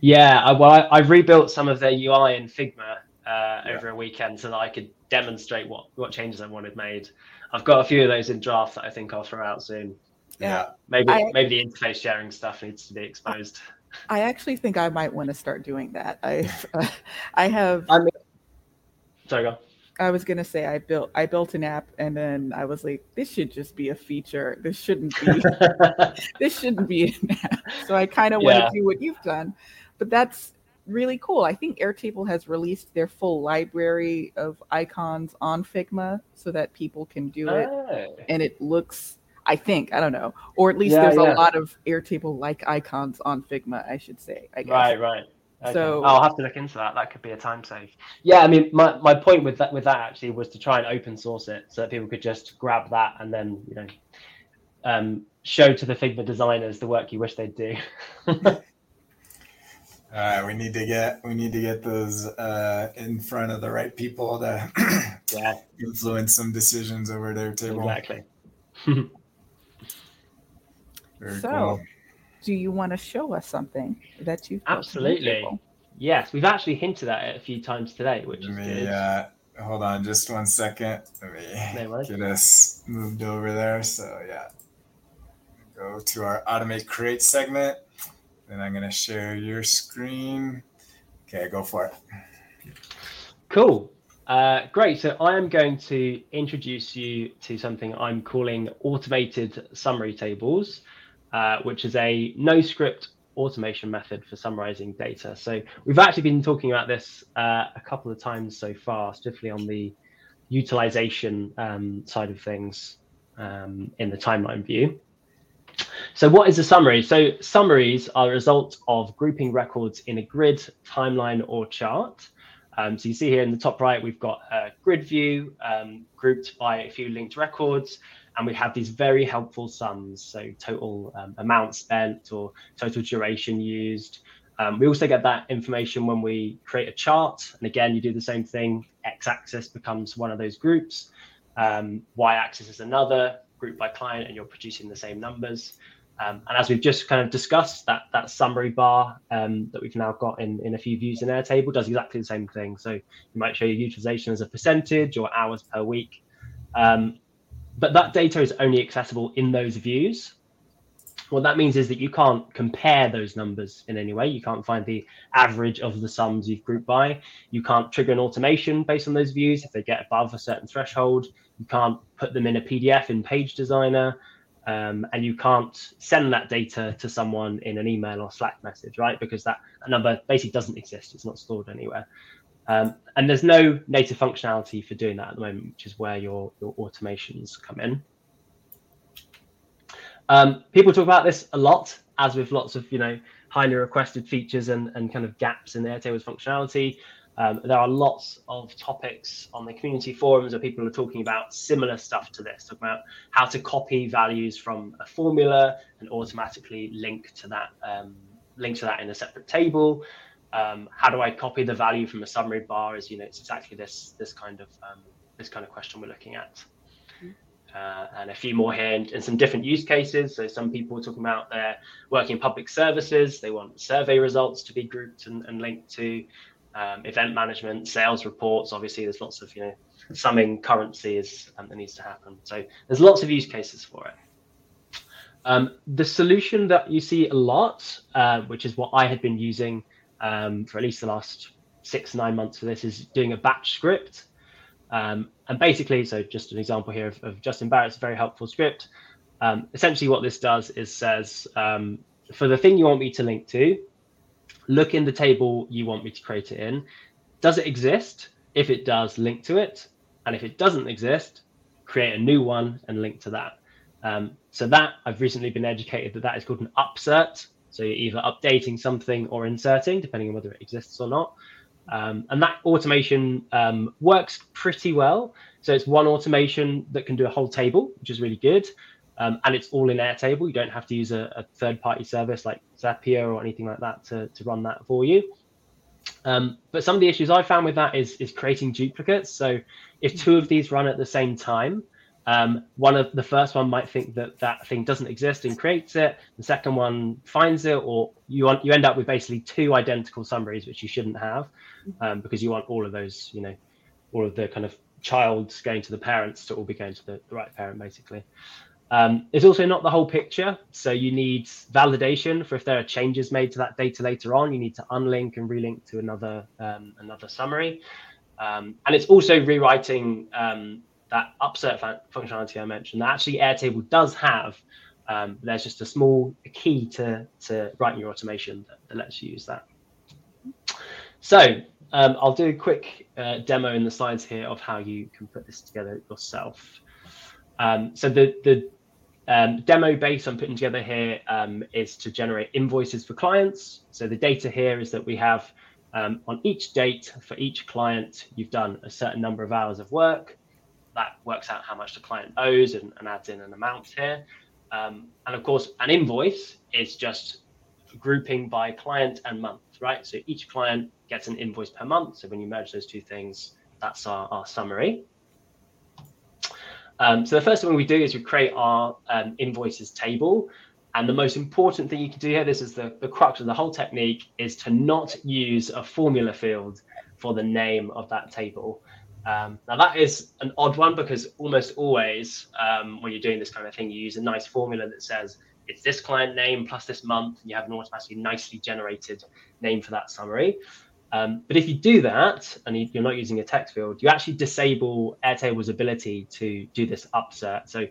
yeah. I, well, I, I rebuilt some of their UI in Figma uh, over a weekend so that I could demonstrate what what changes I wanted made. I've got a few of those in draft that I think I'll throw out soon. Yeah. Maybe I- maybe the interface sharing stuff needs to be exposed. I actually think I might want to start doing that. I uh, I have I mean, sorry, go. I was gonna say I built I built an app and then I was like, this should just be a feature. This shouldn't be this shouldn't be an app. So I kind of want to do what you've done. But that's really cool. I think Airtable has released their full library of icons on Figma so that people can do it. Oh. And it looks I think, I don't know. Or at least yeah, there's yeah. a lot of Airtable like icons on Figma, I should say. I guess. Right, right. Okay. So I'll have to look into that. That could be a time save. Yeah, I mean, my, my point with that with that actually was to try and open source it so that people could just grab that and then you know um, show to the Figma designers the work you wish they'd do. All right, we need to get we need to get those uh, in front of the right people to yeah. influence some decisions over their table. Exactly. Very so, cool. do you want to show us something that you've absolutely. yes we've actually hinted at it a few times today which Let is me, good. uh, hold on just one second. Let me no get us moved over there. So yeah. Go to our automate create segment. Then i'm going to share your screen. Okay go for it. Cool. Uh, great. So I am going to introduce you to something I'm calling automated summary tables. Uh, which is a no script automation method for summarizing data. So we've actually been talking about this uh, a couple of times so far, specifically on the utilization um, side of things um, in the timeline view. So what is a summary? So summaries are a result of grouping records in a grid, timeline, or chart. Um, so you see here in the top right, we've got a grid view um, grouped by a few linked records and we have these very helpful sums, so total um, amount spent or total duration used. Um, we also get that information when we create a chart, and again, you do the same thing. X-axis becomes one of those groups, um, Y-axis is another group by client, and you're producing the same numbers. Um, and as we've just kind of discussed, that that summary bar um, that we've now got in, in a few views in Airtable does exactly the same thing. So you might show your utilization as a percentage or hours per week. Um, but that data is only accessible in those views. What that means is that you can't compare those numbers in any way. You can't find the average of the sums you've grouped by. You can't trigger an automation based on those views if they get above a certain threshold. You can't put them in a PDF in Page Designer. Um, and you can't send that data to someone in an email or Slack message, right? Because that number basically doesn't exist. It's not stored anywhere. Um, and there's no native functionality for doing that at the moment, which is where your, your automations come in. Um, people talk about this a lot, as with lots of you know highly requested features and, and kind of gaps in the Airtable's functionality. Um, there are lots of topics on the community forums where people are talking about similar stuff to this, talking about how to copy values from a formula and automatically link to that um, link to that in a separate table, um, how do I copy the value from a summary bar? Is you know it's exactly this this kind of um, this kind of question we're looking at. Mm-hmm. Uh, and a few more here and, in, some different use cases. So some people are talking about their working in public services. They want survey results to be grouped and, and linked to um, event management, sales reports. Obviously, there's lots of you know summing currency is um, that needs to happen. So there's lots of use cases for it. Um, the solution that you see a lot, uh, which is what I had been using um, for at least the last six nine months for this is doing a batch script. Um, and basically so just an example here of, of justin barrett's very helpful script. Um, essentially what this does is says um, for the thing you want me to link to look in the table you want me to create it in. Does it exist? If it does link to it. And if it doesn't exist create a new one and link to that. Um, so that i've recently been educated that that is called an upsert so you're either updating something or inserting, depending on whether it exists or not. Um, and that automation um, works pretty well. So it's one automation that can do a whole table, which is really good. Um, and it's all in Airtable. You don't have to use a, a third party service like Zapier or anything like that to, to run that for you. Um, but some of the issues I found with that is, is creating duplicates. So if two of these run at the same time, um, one of the first one might think that that thing doesn't exist and creates it. The second one finds it, or you want you end up with basically two identical summaries, which you shouldn't have, um, because you want all of those, you know, all of the kind of childs going to the parents to all be going to the, the right parent, basically. Um, it's also not the whole picture, so you need validation for if there are changes made to that data later on. You need to unlink and relink to another um, another summary. Um, and it's also rewriting um, that upsert functionality I mentioned that actually Airtable does have. Um, there's just a small key to, to writing your automation that, that lets you use that. So um, I'll do a quick uh, demo in the slides here of how you can put this together yourself. Um, so the, the um, demo base I'm putting together here um, is to generate invoices for clients. So the data here is that we have um, on each date for each client, you've done a certain number of hours of work. That works out how much the client owes and, and adds in an amount here. Um, and of course, an invoice is just grouping by client and month, right? So each client gets an invoice per month. So when you merge those two things, that's our, our summary. Um, so the first thing we do is we create our um, invoices table. And the most important thing you can do here, this is the, the crux of the whole technique, is to not use a formula field for the name of that table. Um, now that is an odd one because almost always um, when you're doing this kind of thing, you use a nice formula that says it's this client name plus this month, and you have an automatically nicely generated name for that summary. Um, but if you do that and you're not using a text field, you actually disable Airtable's ability to do this upsert. So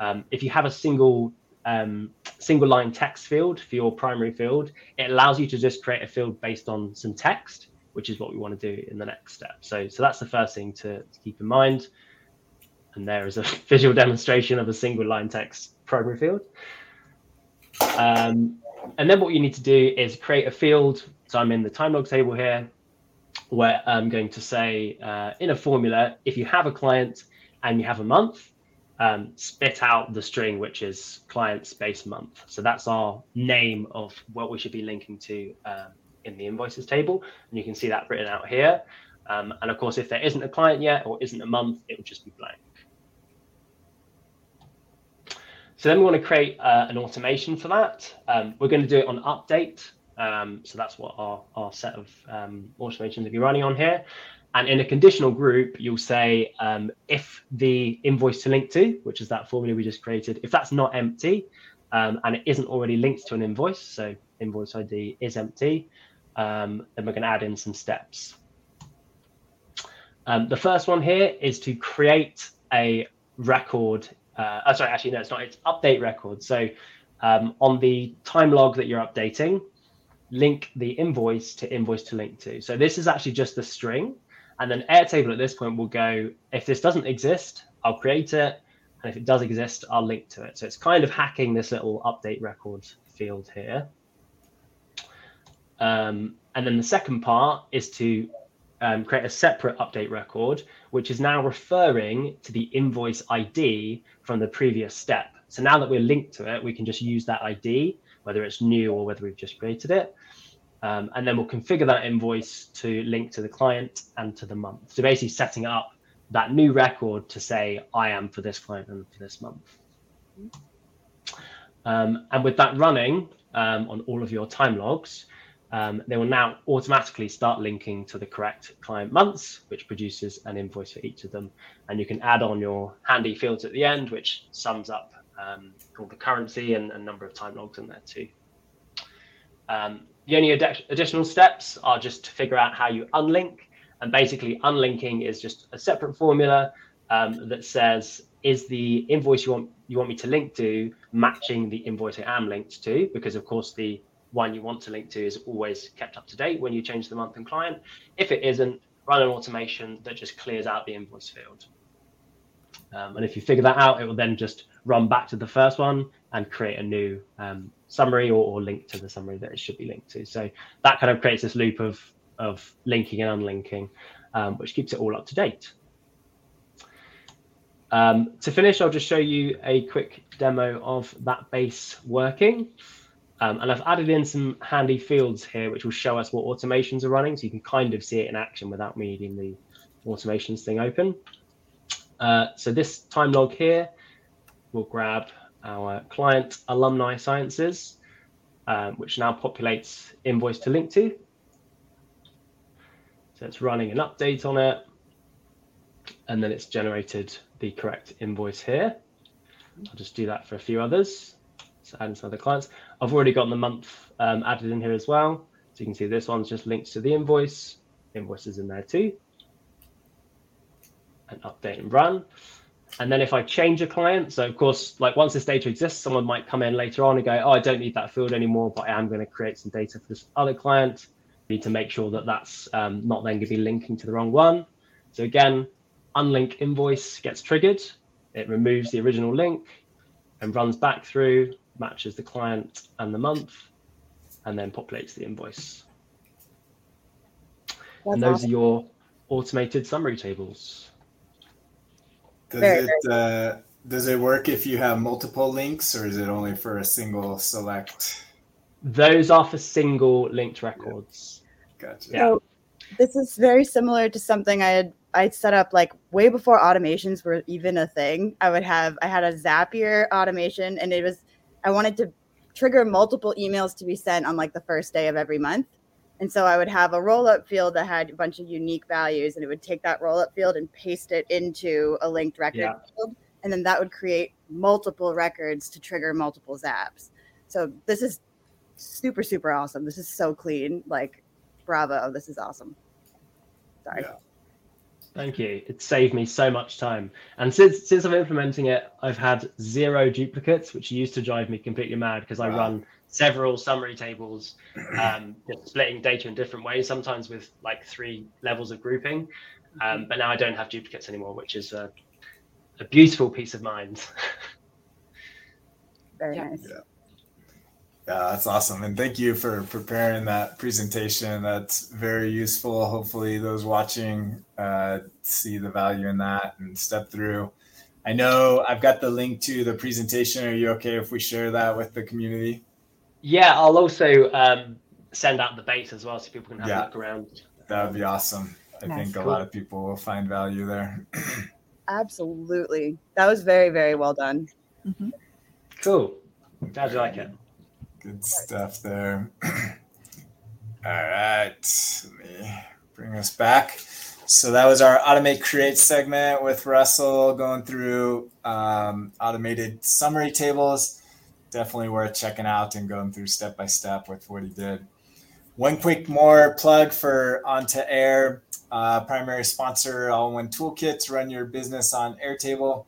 um, if you have a single um, single line text field for your primary field, it allows you to just create a field based on some text, which is what we want to do in the next step. So, so that's the first thing to, to keep in mind. And there is a visual demonstration of a single line text primary field. Um, and then what you need to do is create a field so I'm in the time log table here where I'm going to say uh, in a formula, if you have a client and you have a month, um, spit out the string, which is client space month. So that's our name of what we should be linking to um, in the invoices table. And you can see that written out here. Um, and of course, if there isn't a client yet or isn't a month, it will just be blank. So then we want to create uh, an automation for that. Um, we're going to do it on update. Um, so that's what our, our set of um, automations will be running on here. And in a conditional group, you'll say um, if the invoice to link to, which is that formula we just created, if that's not empty um, and it isn't already linked to an invoice, so invoice ID is empty, um, then we're going to add in some steps. Um, the first one here is to create a record. Uh, oh, sorry, actually, no, it's not. It's update record. So on the time log that you're updating, link the invoice to invoice to link to. So this is actually just the string. And then Airtable at this point will go, if this doesn't exist, I'll create it. And if it does exist, I'll link to it. So it's kind of hacking this little update record field here. Um, and then the second part is to um, create a separate update record, which is now referring to the invoice ID from the previous step. So now that we're linked to it, we can just use that ID whether it's new or whether we've just created it. Um, and then we'll configure that invoice to link to the client and to the month. So basically setting up that new record to say, I am for this client and for this month. Um, and with that running um, on all of your time logs, um, they will now automatically start linking to the correct client months, which produces an invoice for each of them. And you can add on your handy fields at the end, which sums up um, called the currency and a number of time logs in there too. Um, the only ad- additional steps are just to figure out how you unlink. And basically, unlinking is just a separate formula um, that says, is the invoice you want you want me to link to matching the invoice I am linked to? Because of course, the one you want to link to is always kept up to date when you change the month and client. If it isn't, run an automation that just clears out the invoice field. Um, and if you figure that out, it will then just run back to the first one and create a new um, summary or, or, link to the summary that it should be linked to. So that kind of creates this loop of, of linking and unlinking, um, which keeps it all up to date. Um, to finish, I'll just show you a quick demo of that base working. Um, and I've added in some handy fields here, which will show us what automations are running. So you can kind of see it in action without me needing the automations thing open. Uh, so this time log here, we'll grab our client alumni sciences, um, which now populates invoice to link to. So it's running an update on it. And then it's generated the correct invoice here. I'll just do that for a few others. So adding some other clients. I've already got the month um, added in here as well. So you can see this one's just linked to the invoice. Invoices in there too. and update and run. And then if I change a client, so of course, like once this data exists, someone might come in later on and go, oh, I don't need that field anymore, but I am going to create some data for this other client. need to make sure that that's um, not then going to be linking to the wrong one. So again, unlink invoice gets triggered. It removes the original link and runs back through, matches the client and the month, and then populates the invoice. That's and those awesome. are your automated summary tables. Does very, it very uh, does it work if you have multiple links, or is it only for a single select? Those are for single linked records. Yeah. Gotcha. Yeah. So this is very similar to something I had I set up like way before automations were even a thing. I would have I had a Zapier automation, and it was I wanted to trigger multiple emails to be sent on like the first day of every month. And so I would have a roll up field that had a bunch of unique values, and it would take that roll up field and paste it into a linked record yeah. field. And then that would create multiple records to trigger multiple zaps. So this is super, super awesome. This is so clean. Like, bravo. This is awesome. Sorry. Yeah. Thank you. It saved me so much time. And since since I'm implementing it, I've had zero duplicates, which used to drive me completely mad because wow. I run several summary tables, um, splitting data in different ways, sometimes with like three levels of grouping. Um, but now I don't have duplicates anymore, which is a, a beautiful peace of mind. Very nice. Yeah. Yeah, that's awesome. And thank you for preparing that presentation. That's very useful. Hopefully, those watching uh, see the value in that and step through. I know I've got the link to the presentation. Are you okay if we share that with the community? Yeah, I'll also um, send out the base as well so people can have yeah, a look around. That would be awesome. I That's think cool. a lot of people will find value there. Absolutely. That was very, very well done. Mm-hmm. Cool. Glad you like it. Good stuff there. All right. Let me bring us back. So that was our automate create segment with Russell going through um, automated summary tables. Definitely worth checking out and going through step by step with what he did. One quick more plug for On2Air, uh, primary sponsor, All One Toolkit to run your business on Airtable.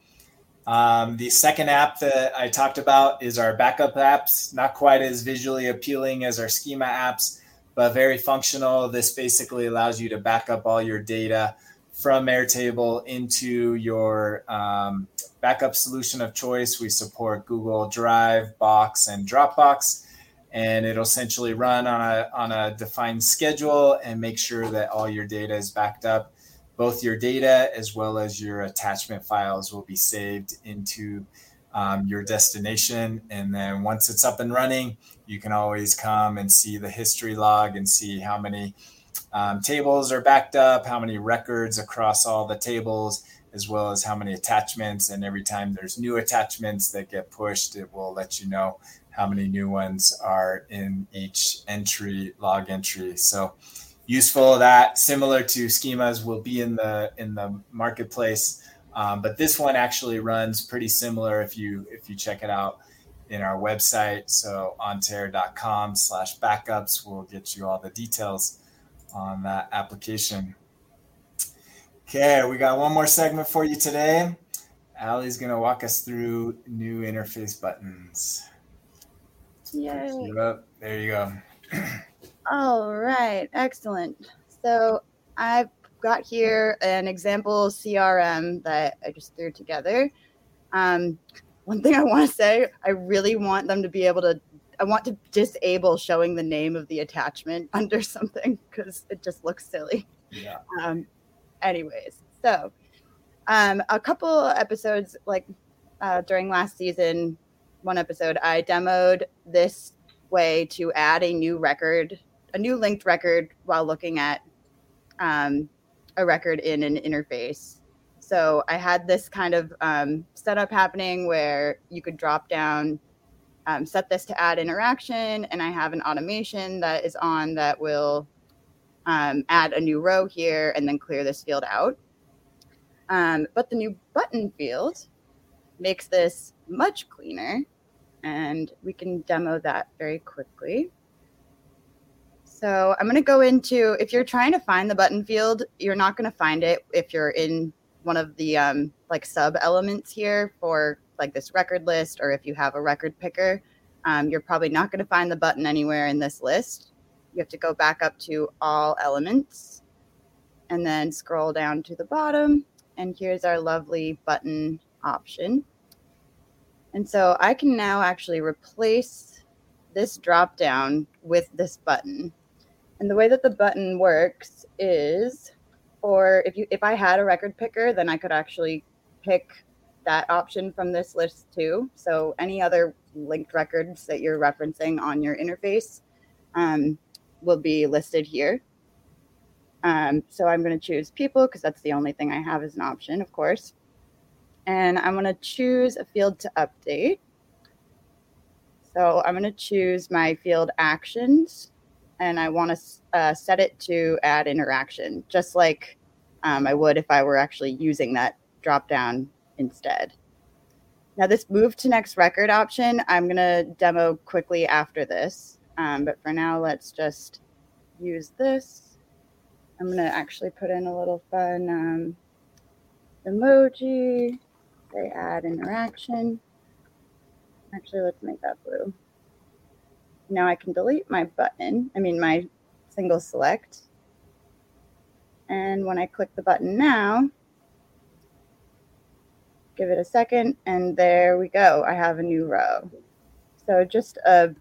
Um, the second app that I talked about is our backup apps, not quite as visually appealing as our schema apps, but very functional. This basically allows you to back up all your data from Airtable into your um, backup solution of choice. We support Google Drive, Box, and Dropbox, and it'll essentially run on a, on a defined schedule and make sure that all your data is backed up both your data as well as your attachment files will be saved into um, your destination. And then once it's up and running, you can always come and see the history log and see how many um, tables are backed up, how many records across all the tables, as well as how many attachments. And every time there's new attachments that get pushed, it will let you know how many new ones are in each entry log entry. So useful. That similar to schemas will be in the in the marketplace. Um, but this one actually runs pretty similar if you if you check it out in our website. So on2air.com slash backups will get you all the details on that application. Okay we got one more segment for you today. Alli's going to walk us through new interface buttons. Yay. there you go All right, excellent. So I've got here an example CRM that I just threw together. Um, one thing I want to say, I really want them to be able to. I want to disable showing the name of the attachment under something because it just looks silly. Yeah. Um, anyways, so um, a couple episodes, like uh, during last season, one episode, I demoed this way to add a new record a new linked record while looking at um, a record in an interface. So I had this kind of um, setup happening where you could drop down, um, set this to add interaction, and I have an automation that is on that will um, add a new row here and then clear this field out. Um, but the new button field makes this much cleaner, and we can demo that very quickly. So I'm going to go into, if you're trying to find the button field, you're not going to find it if you're in one of the um, like sub elements here for like this record list, or if you have a record picker, um, you're probably not going to find the button anywhere in this list. You have to go back up to all elements and then scroll down to the bottom. And here's our lovely button option. And so I can now actually replace this drop down with this button. And the way that the button works is or if you if I had a record picker, then I could actually pick that option from this list too. So any other linked records that you're referencing on your interface um, will be listed here. Um, so I'm going to choose people because that's the only thing I have as an option, of course. And I'm going to choose a field to update. So I'm going to choose my field actions and I want to uh, set it to add interaction, just like um, I would if I were actually using that drop down instead. Now, this move to next record option, I'm going to demo quickly after this. Um, but for now, let's just use this. I'm going to actually put in a little fun um, emoji, say add interaction. Actually, let's make that blue now I can delete my button, I mean my single select. And when I click the button now, give it a second, and there we go. I have a new row. So just a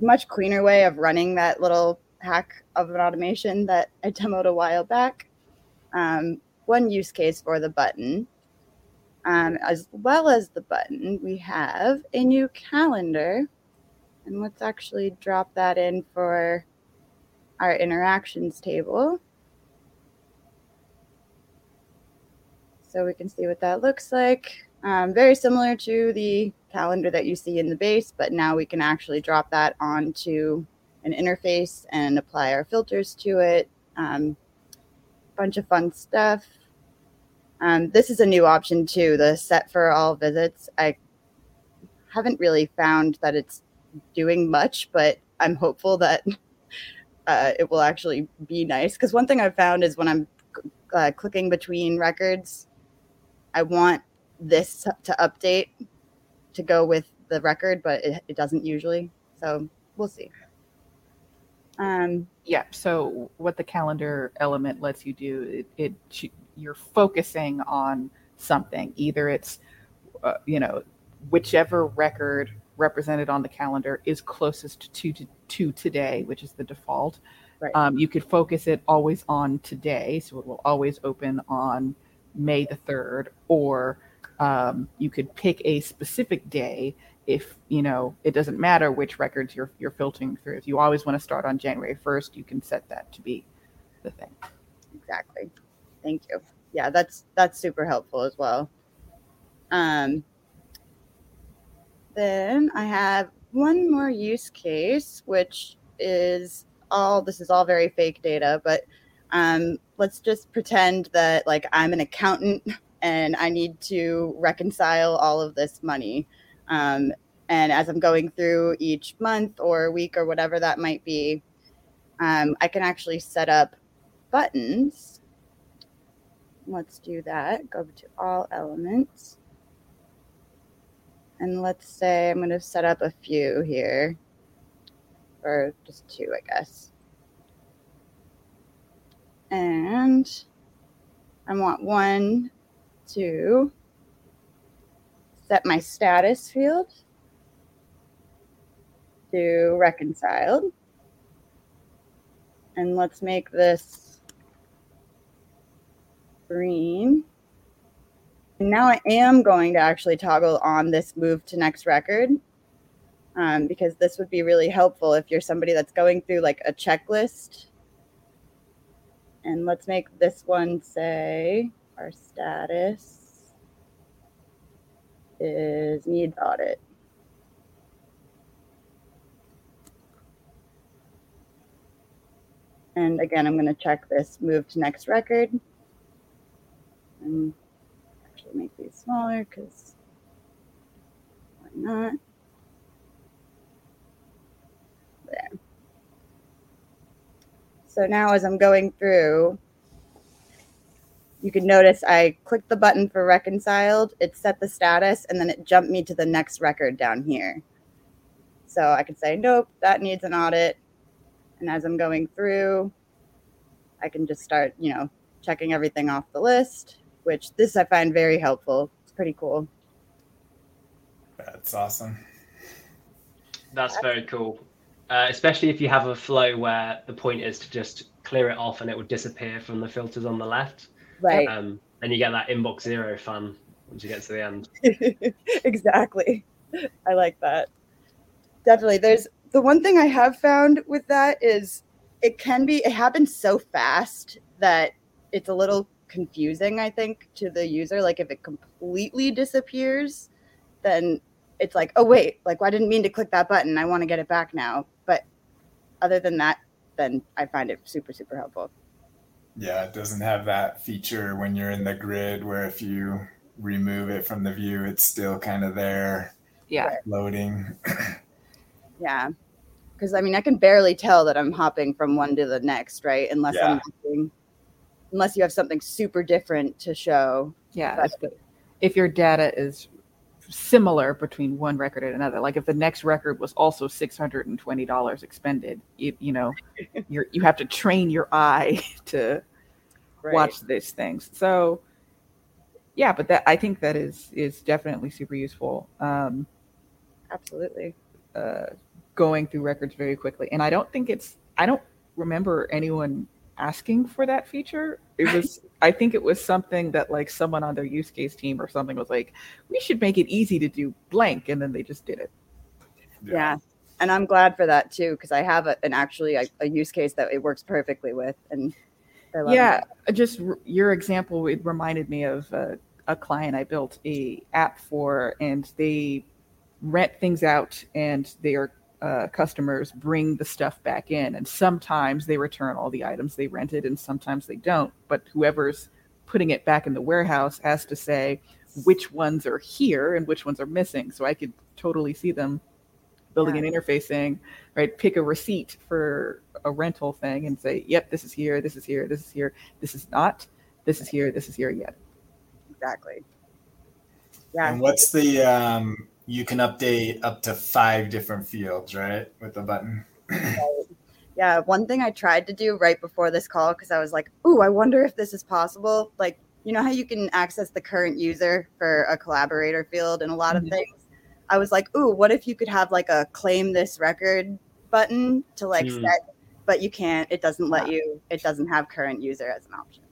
much cleaner way of running that little hack of an automation that I demoed a while back. Um, one use case for the button. Um, as well as the button, we have a new calendar and let's actually drop that in for our interactions table. So we can see what that looks like. Um, very similar to the calendar that you see in the base, but now we can actually drop that onto an interface and apply our filters to it. Um, bunch of fun stuff. Um, this is a new option too, the set for all visits. I haven't really found that it's doing much, but I'm hopeful that uh, it will actually be nice. Because one thing I've found is when I'm uh, clicking between records, I want this to update to go with the record, but it, it doesn't usually. So we'll see. Um, yeah. So what the calendar element lets you do, it, it you're focusing on something. Either it's, uh, you know, whichever record represented on the calendar is closest to, to, to today, which is the default. Right. Um, you could focus it always on today, so it will always open on May the 3rd, or um, you could pick a specific day if you know it doesn't matter which records you're you're filtering through. If you always want to start on January 1st, you can set that to be the thing. Exactly. Thank you. Yeah, that's that's super helpful as well. Um, then I have one more use case, which is all this is all very fake data, but um, let's just pretend that like I'm an accountant and I need to reconcile all of this money. Um, and as I'm going through each month or week or whatever that might be, um, I can actually set up buttons. Let's do that. Go to all elements. And let's say I'm going to set up a few here, or just two, I guess. And I want one to set my status field to reconciled. And let's make this green now I am going to actually toggle on this move to next record um, because this would be really helpful if you're somebody that's going through like a checklist. And let's make this one say our status is needs audit. And again, I'm going to check this move to next record. And make these smaller because why not? There. So now as I'm going through, you can notice I clicked the button for reconciled, it set the status, and then it jumped me to the next record down here. So I could say, nope, that needs an audit. And as I'm going through, I can just start, you know, checking everything off the list, which this I find very helpful. It's pretty cool. That's awesome. That's very cool. Uh, especially if you have a flow where the point is to just clear it off and it would disappear from the filters on the left. Right. Um, and you get that inbox zero fun once you get to the end. exactly. I like that. Definitely. There's the one thing I have found with that is it can be it happens so fast that it's a little confusing, I think, to the user. Like if it completely disappears, then it's like, oh wait, like well, I didn't mean to click that button. I want to get it back now. But other than that, then I find it super, super helpful. Yeah, it doesn't have that feature when you're in the grid where if you remove it from the view, it's still kind of there. Yeah. Loading. yeah. Because I mean, I can barely tell that I'm hopping from one to the next, right? Unless Yeah. I'm looking, unless you have something super different to show. Yeah. But- If, if your data is similar between one record and another, like if the next record was also six hundred and twenty dollars expended, you, you know, you're you have to train your eye to Right. watch these things. So yeah, but that I think that is is definitely super useful. Um, Absolutely. uh, going through records very quickly. And I don't think it's, I don't remember anyone asking for that feature. It was, I think it was something that like someone on their use case team or something was like, we should make it easy to do blank. And then they just did it. Yeah. And I'm glad for that too, because I have a, an actually a, a use case that it works perfectly with. And I love yeah. it. Just r- your example, it reminded me of uh, a client I built a app for and they rent things out and their uh, customers bring the stuff back in. And sometimes they return all the items they rented and sometimes they don't. But whoever's putting it back in the warehouse has to say which ones are here and which ones are missing. So i could totally see them building an interface saying right? Pick a receipt for a rental thing and say yep this is here this is here this is here. This is not. This is here this is here yet. Exactly. Yeah. And what's the um you can update up to five different fields, right? With the button. Yeah, one thing I tried to do right before this call because I was like, "Ooh, I wonder if this is possible." Like, you know how you can access the current user for a collaborator field and a lot of things. I was like, "Ooh, what if you could have like a claim this record button to like Hmm. set?" But you can't. It doesn't let you. It doesn't have current user as an option.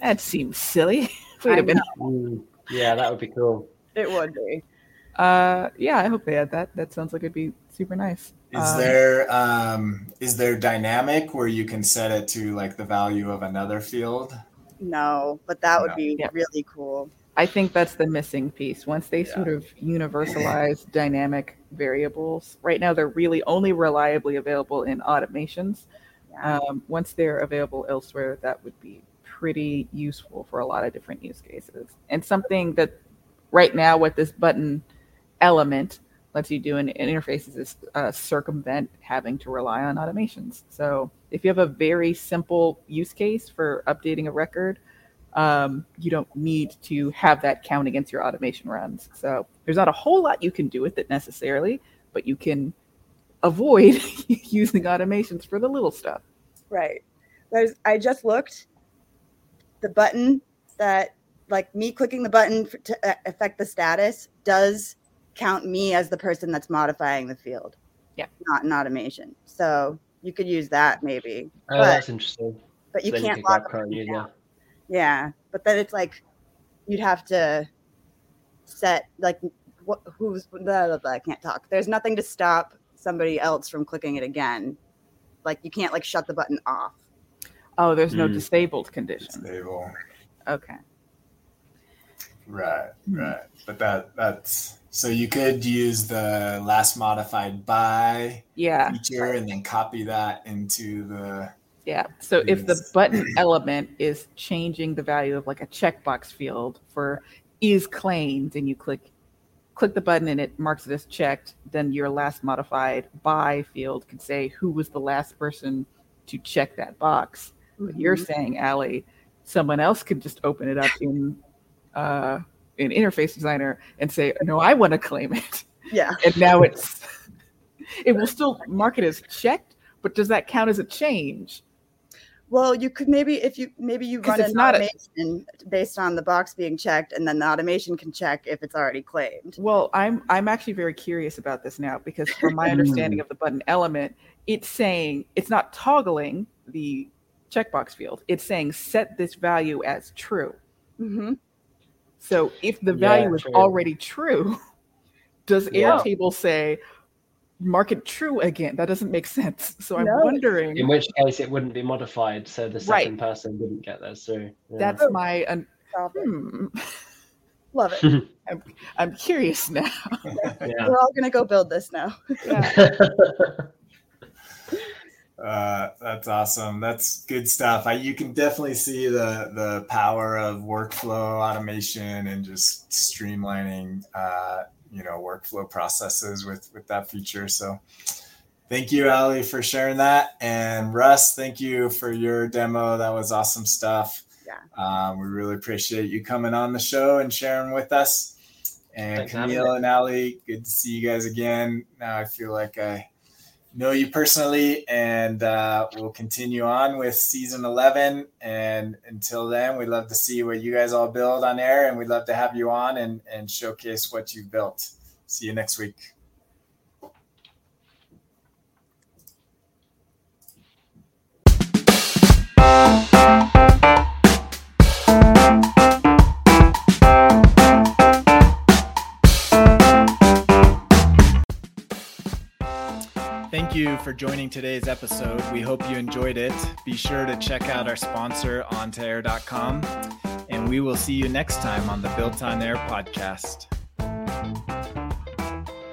that seems silly wait I a minute Mm, yeah, that would be cool. It would be. Uh, yeah, I hope they add that. That sounds like it'd be super nice. Is Um, there um is there dynamic where you can set it to like the value of another field? No, but that would No. be Yeah. really cool. I think that's the missing piece. Once they Yeah. sort of universalize dynamic variables, right now they're really only reliably available in automations. Yeah. Um, once they're available elsewhere, that would be pretty useful for a lot of different use cases. And something that right now, what this button element lets you do in, in interfaces is uh, circumvent having to rely on automations. So if you have a very simple use case for updating a record, um, you don't need to have that count against your automation runs. So there's not a whole lot you can do with it necessarily, but you can avoid using automations for the little stuff. Right. There's I just looked the button that like me clicking the button to uh, affect the status does count me as the person that's modifying the field. Yeah. Not an automation. So you could use that maybe. Oh, But- that's interesting. But you then can't you lock current them user. down. Yeah. But then it's like you'd have to set like what who's blah, blah, blah, I can't talk. There's nothing to stop somebody else from clicking it again. Like you can't like shut the button off. Oh, there's no Mm. disabled condition. Stable. Okay. Right, right. But that that's so you could use the last modified by Yeah. feature and then copy that into the Yeah. So if the button element is changing the value of like a checkbox field for is claimed and you click click the button and it marks it as checked, then your last modified by field could say who was the last person to check that box. But you're Mhm. saying, Alli, someone else could just open it up in uh, in interface designer and say, no, I want to claim it. Yeah. And now it's it will still mark it as checked, but does that count as a change? Well, you could maybe if you maybe you run an not a- automation based on the box being checked, and then the automation can check if it's already claimed. Well, I'm I'm actually very curious about this now because from my understanding of the button element, it's saying it's not toggling the checkbox field. It's saying set this value as true. hmm So if the Yeah, value is true. already true, does Yeah. Airtable say mark it true again? That doesn't make sense. So I'm No. wondering. In which case, it wouldn't be modified, so the Right. second person wouldn't get those through. Yeah. That's my. Un- Solve it. hmm, Love it. I'm curious now. yeah. We're all gonna go build this now. Uh, that's awesome. That's good stuff. I, you can definitely see the the power of workflow automation and just streamlining, uh, you know, workflow processes with with that feature. So, thank you, Alli, for sharing that, and Russ, thank you for your demo. That was awesome stuff. Yeah. Um, we really appreciate you coming on the show and sharing with us. And Thanks Kamille and Alli, good to see you guys again. Now I feel like I know you personally, and uh, we'll continue on with season 11. And until then, we'd love to see what you guys all build on air, and we'd love to have you on and, and showcase what you've built. See you next week. Thank you for joining today's episode. We hope you enjoyed it. Be sure to check out our sponsor, on2air.com, and we will see you next time on the Built on Air podcast.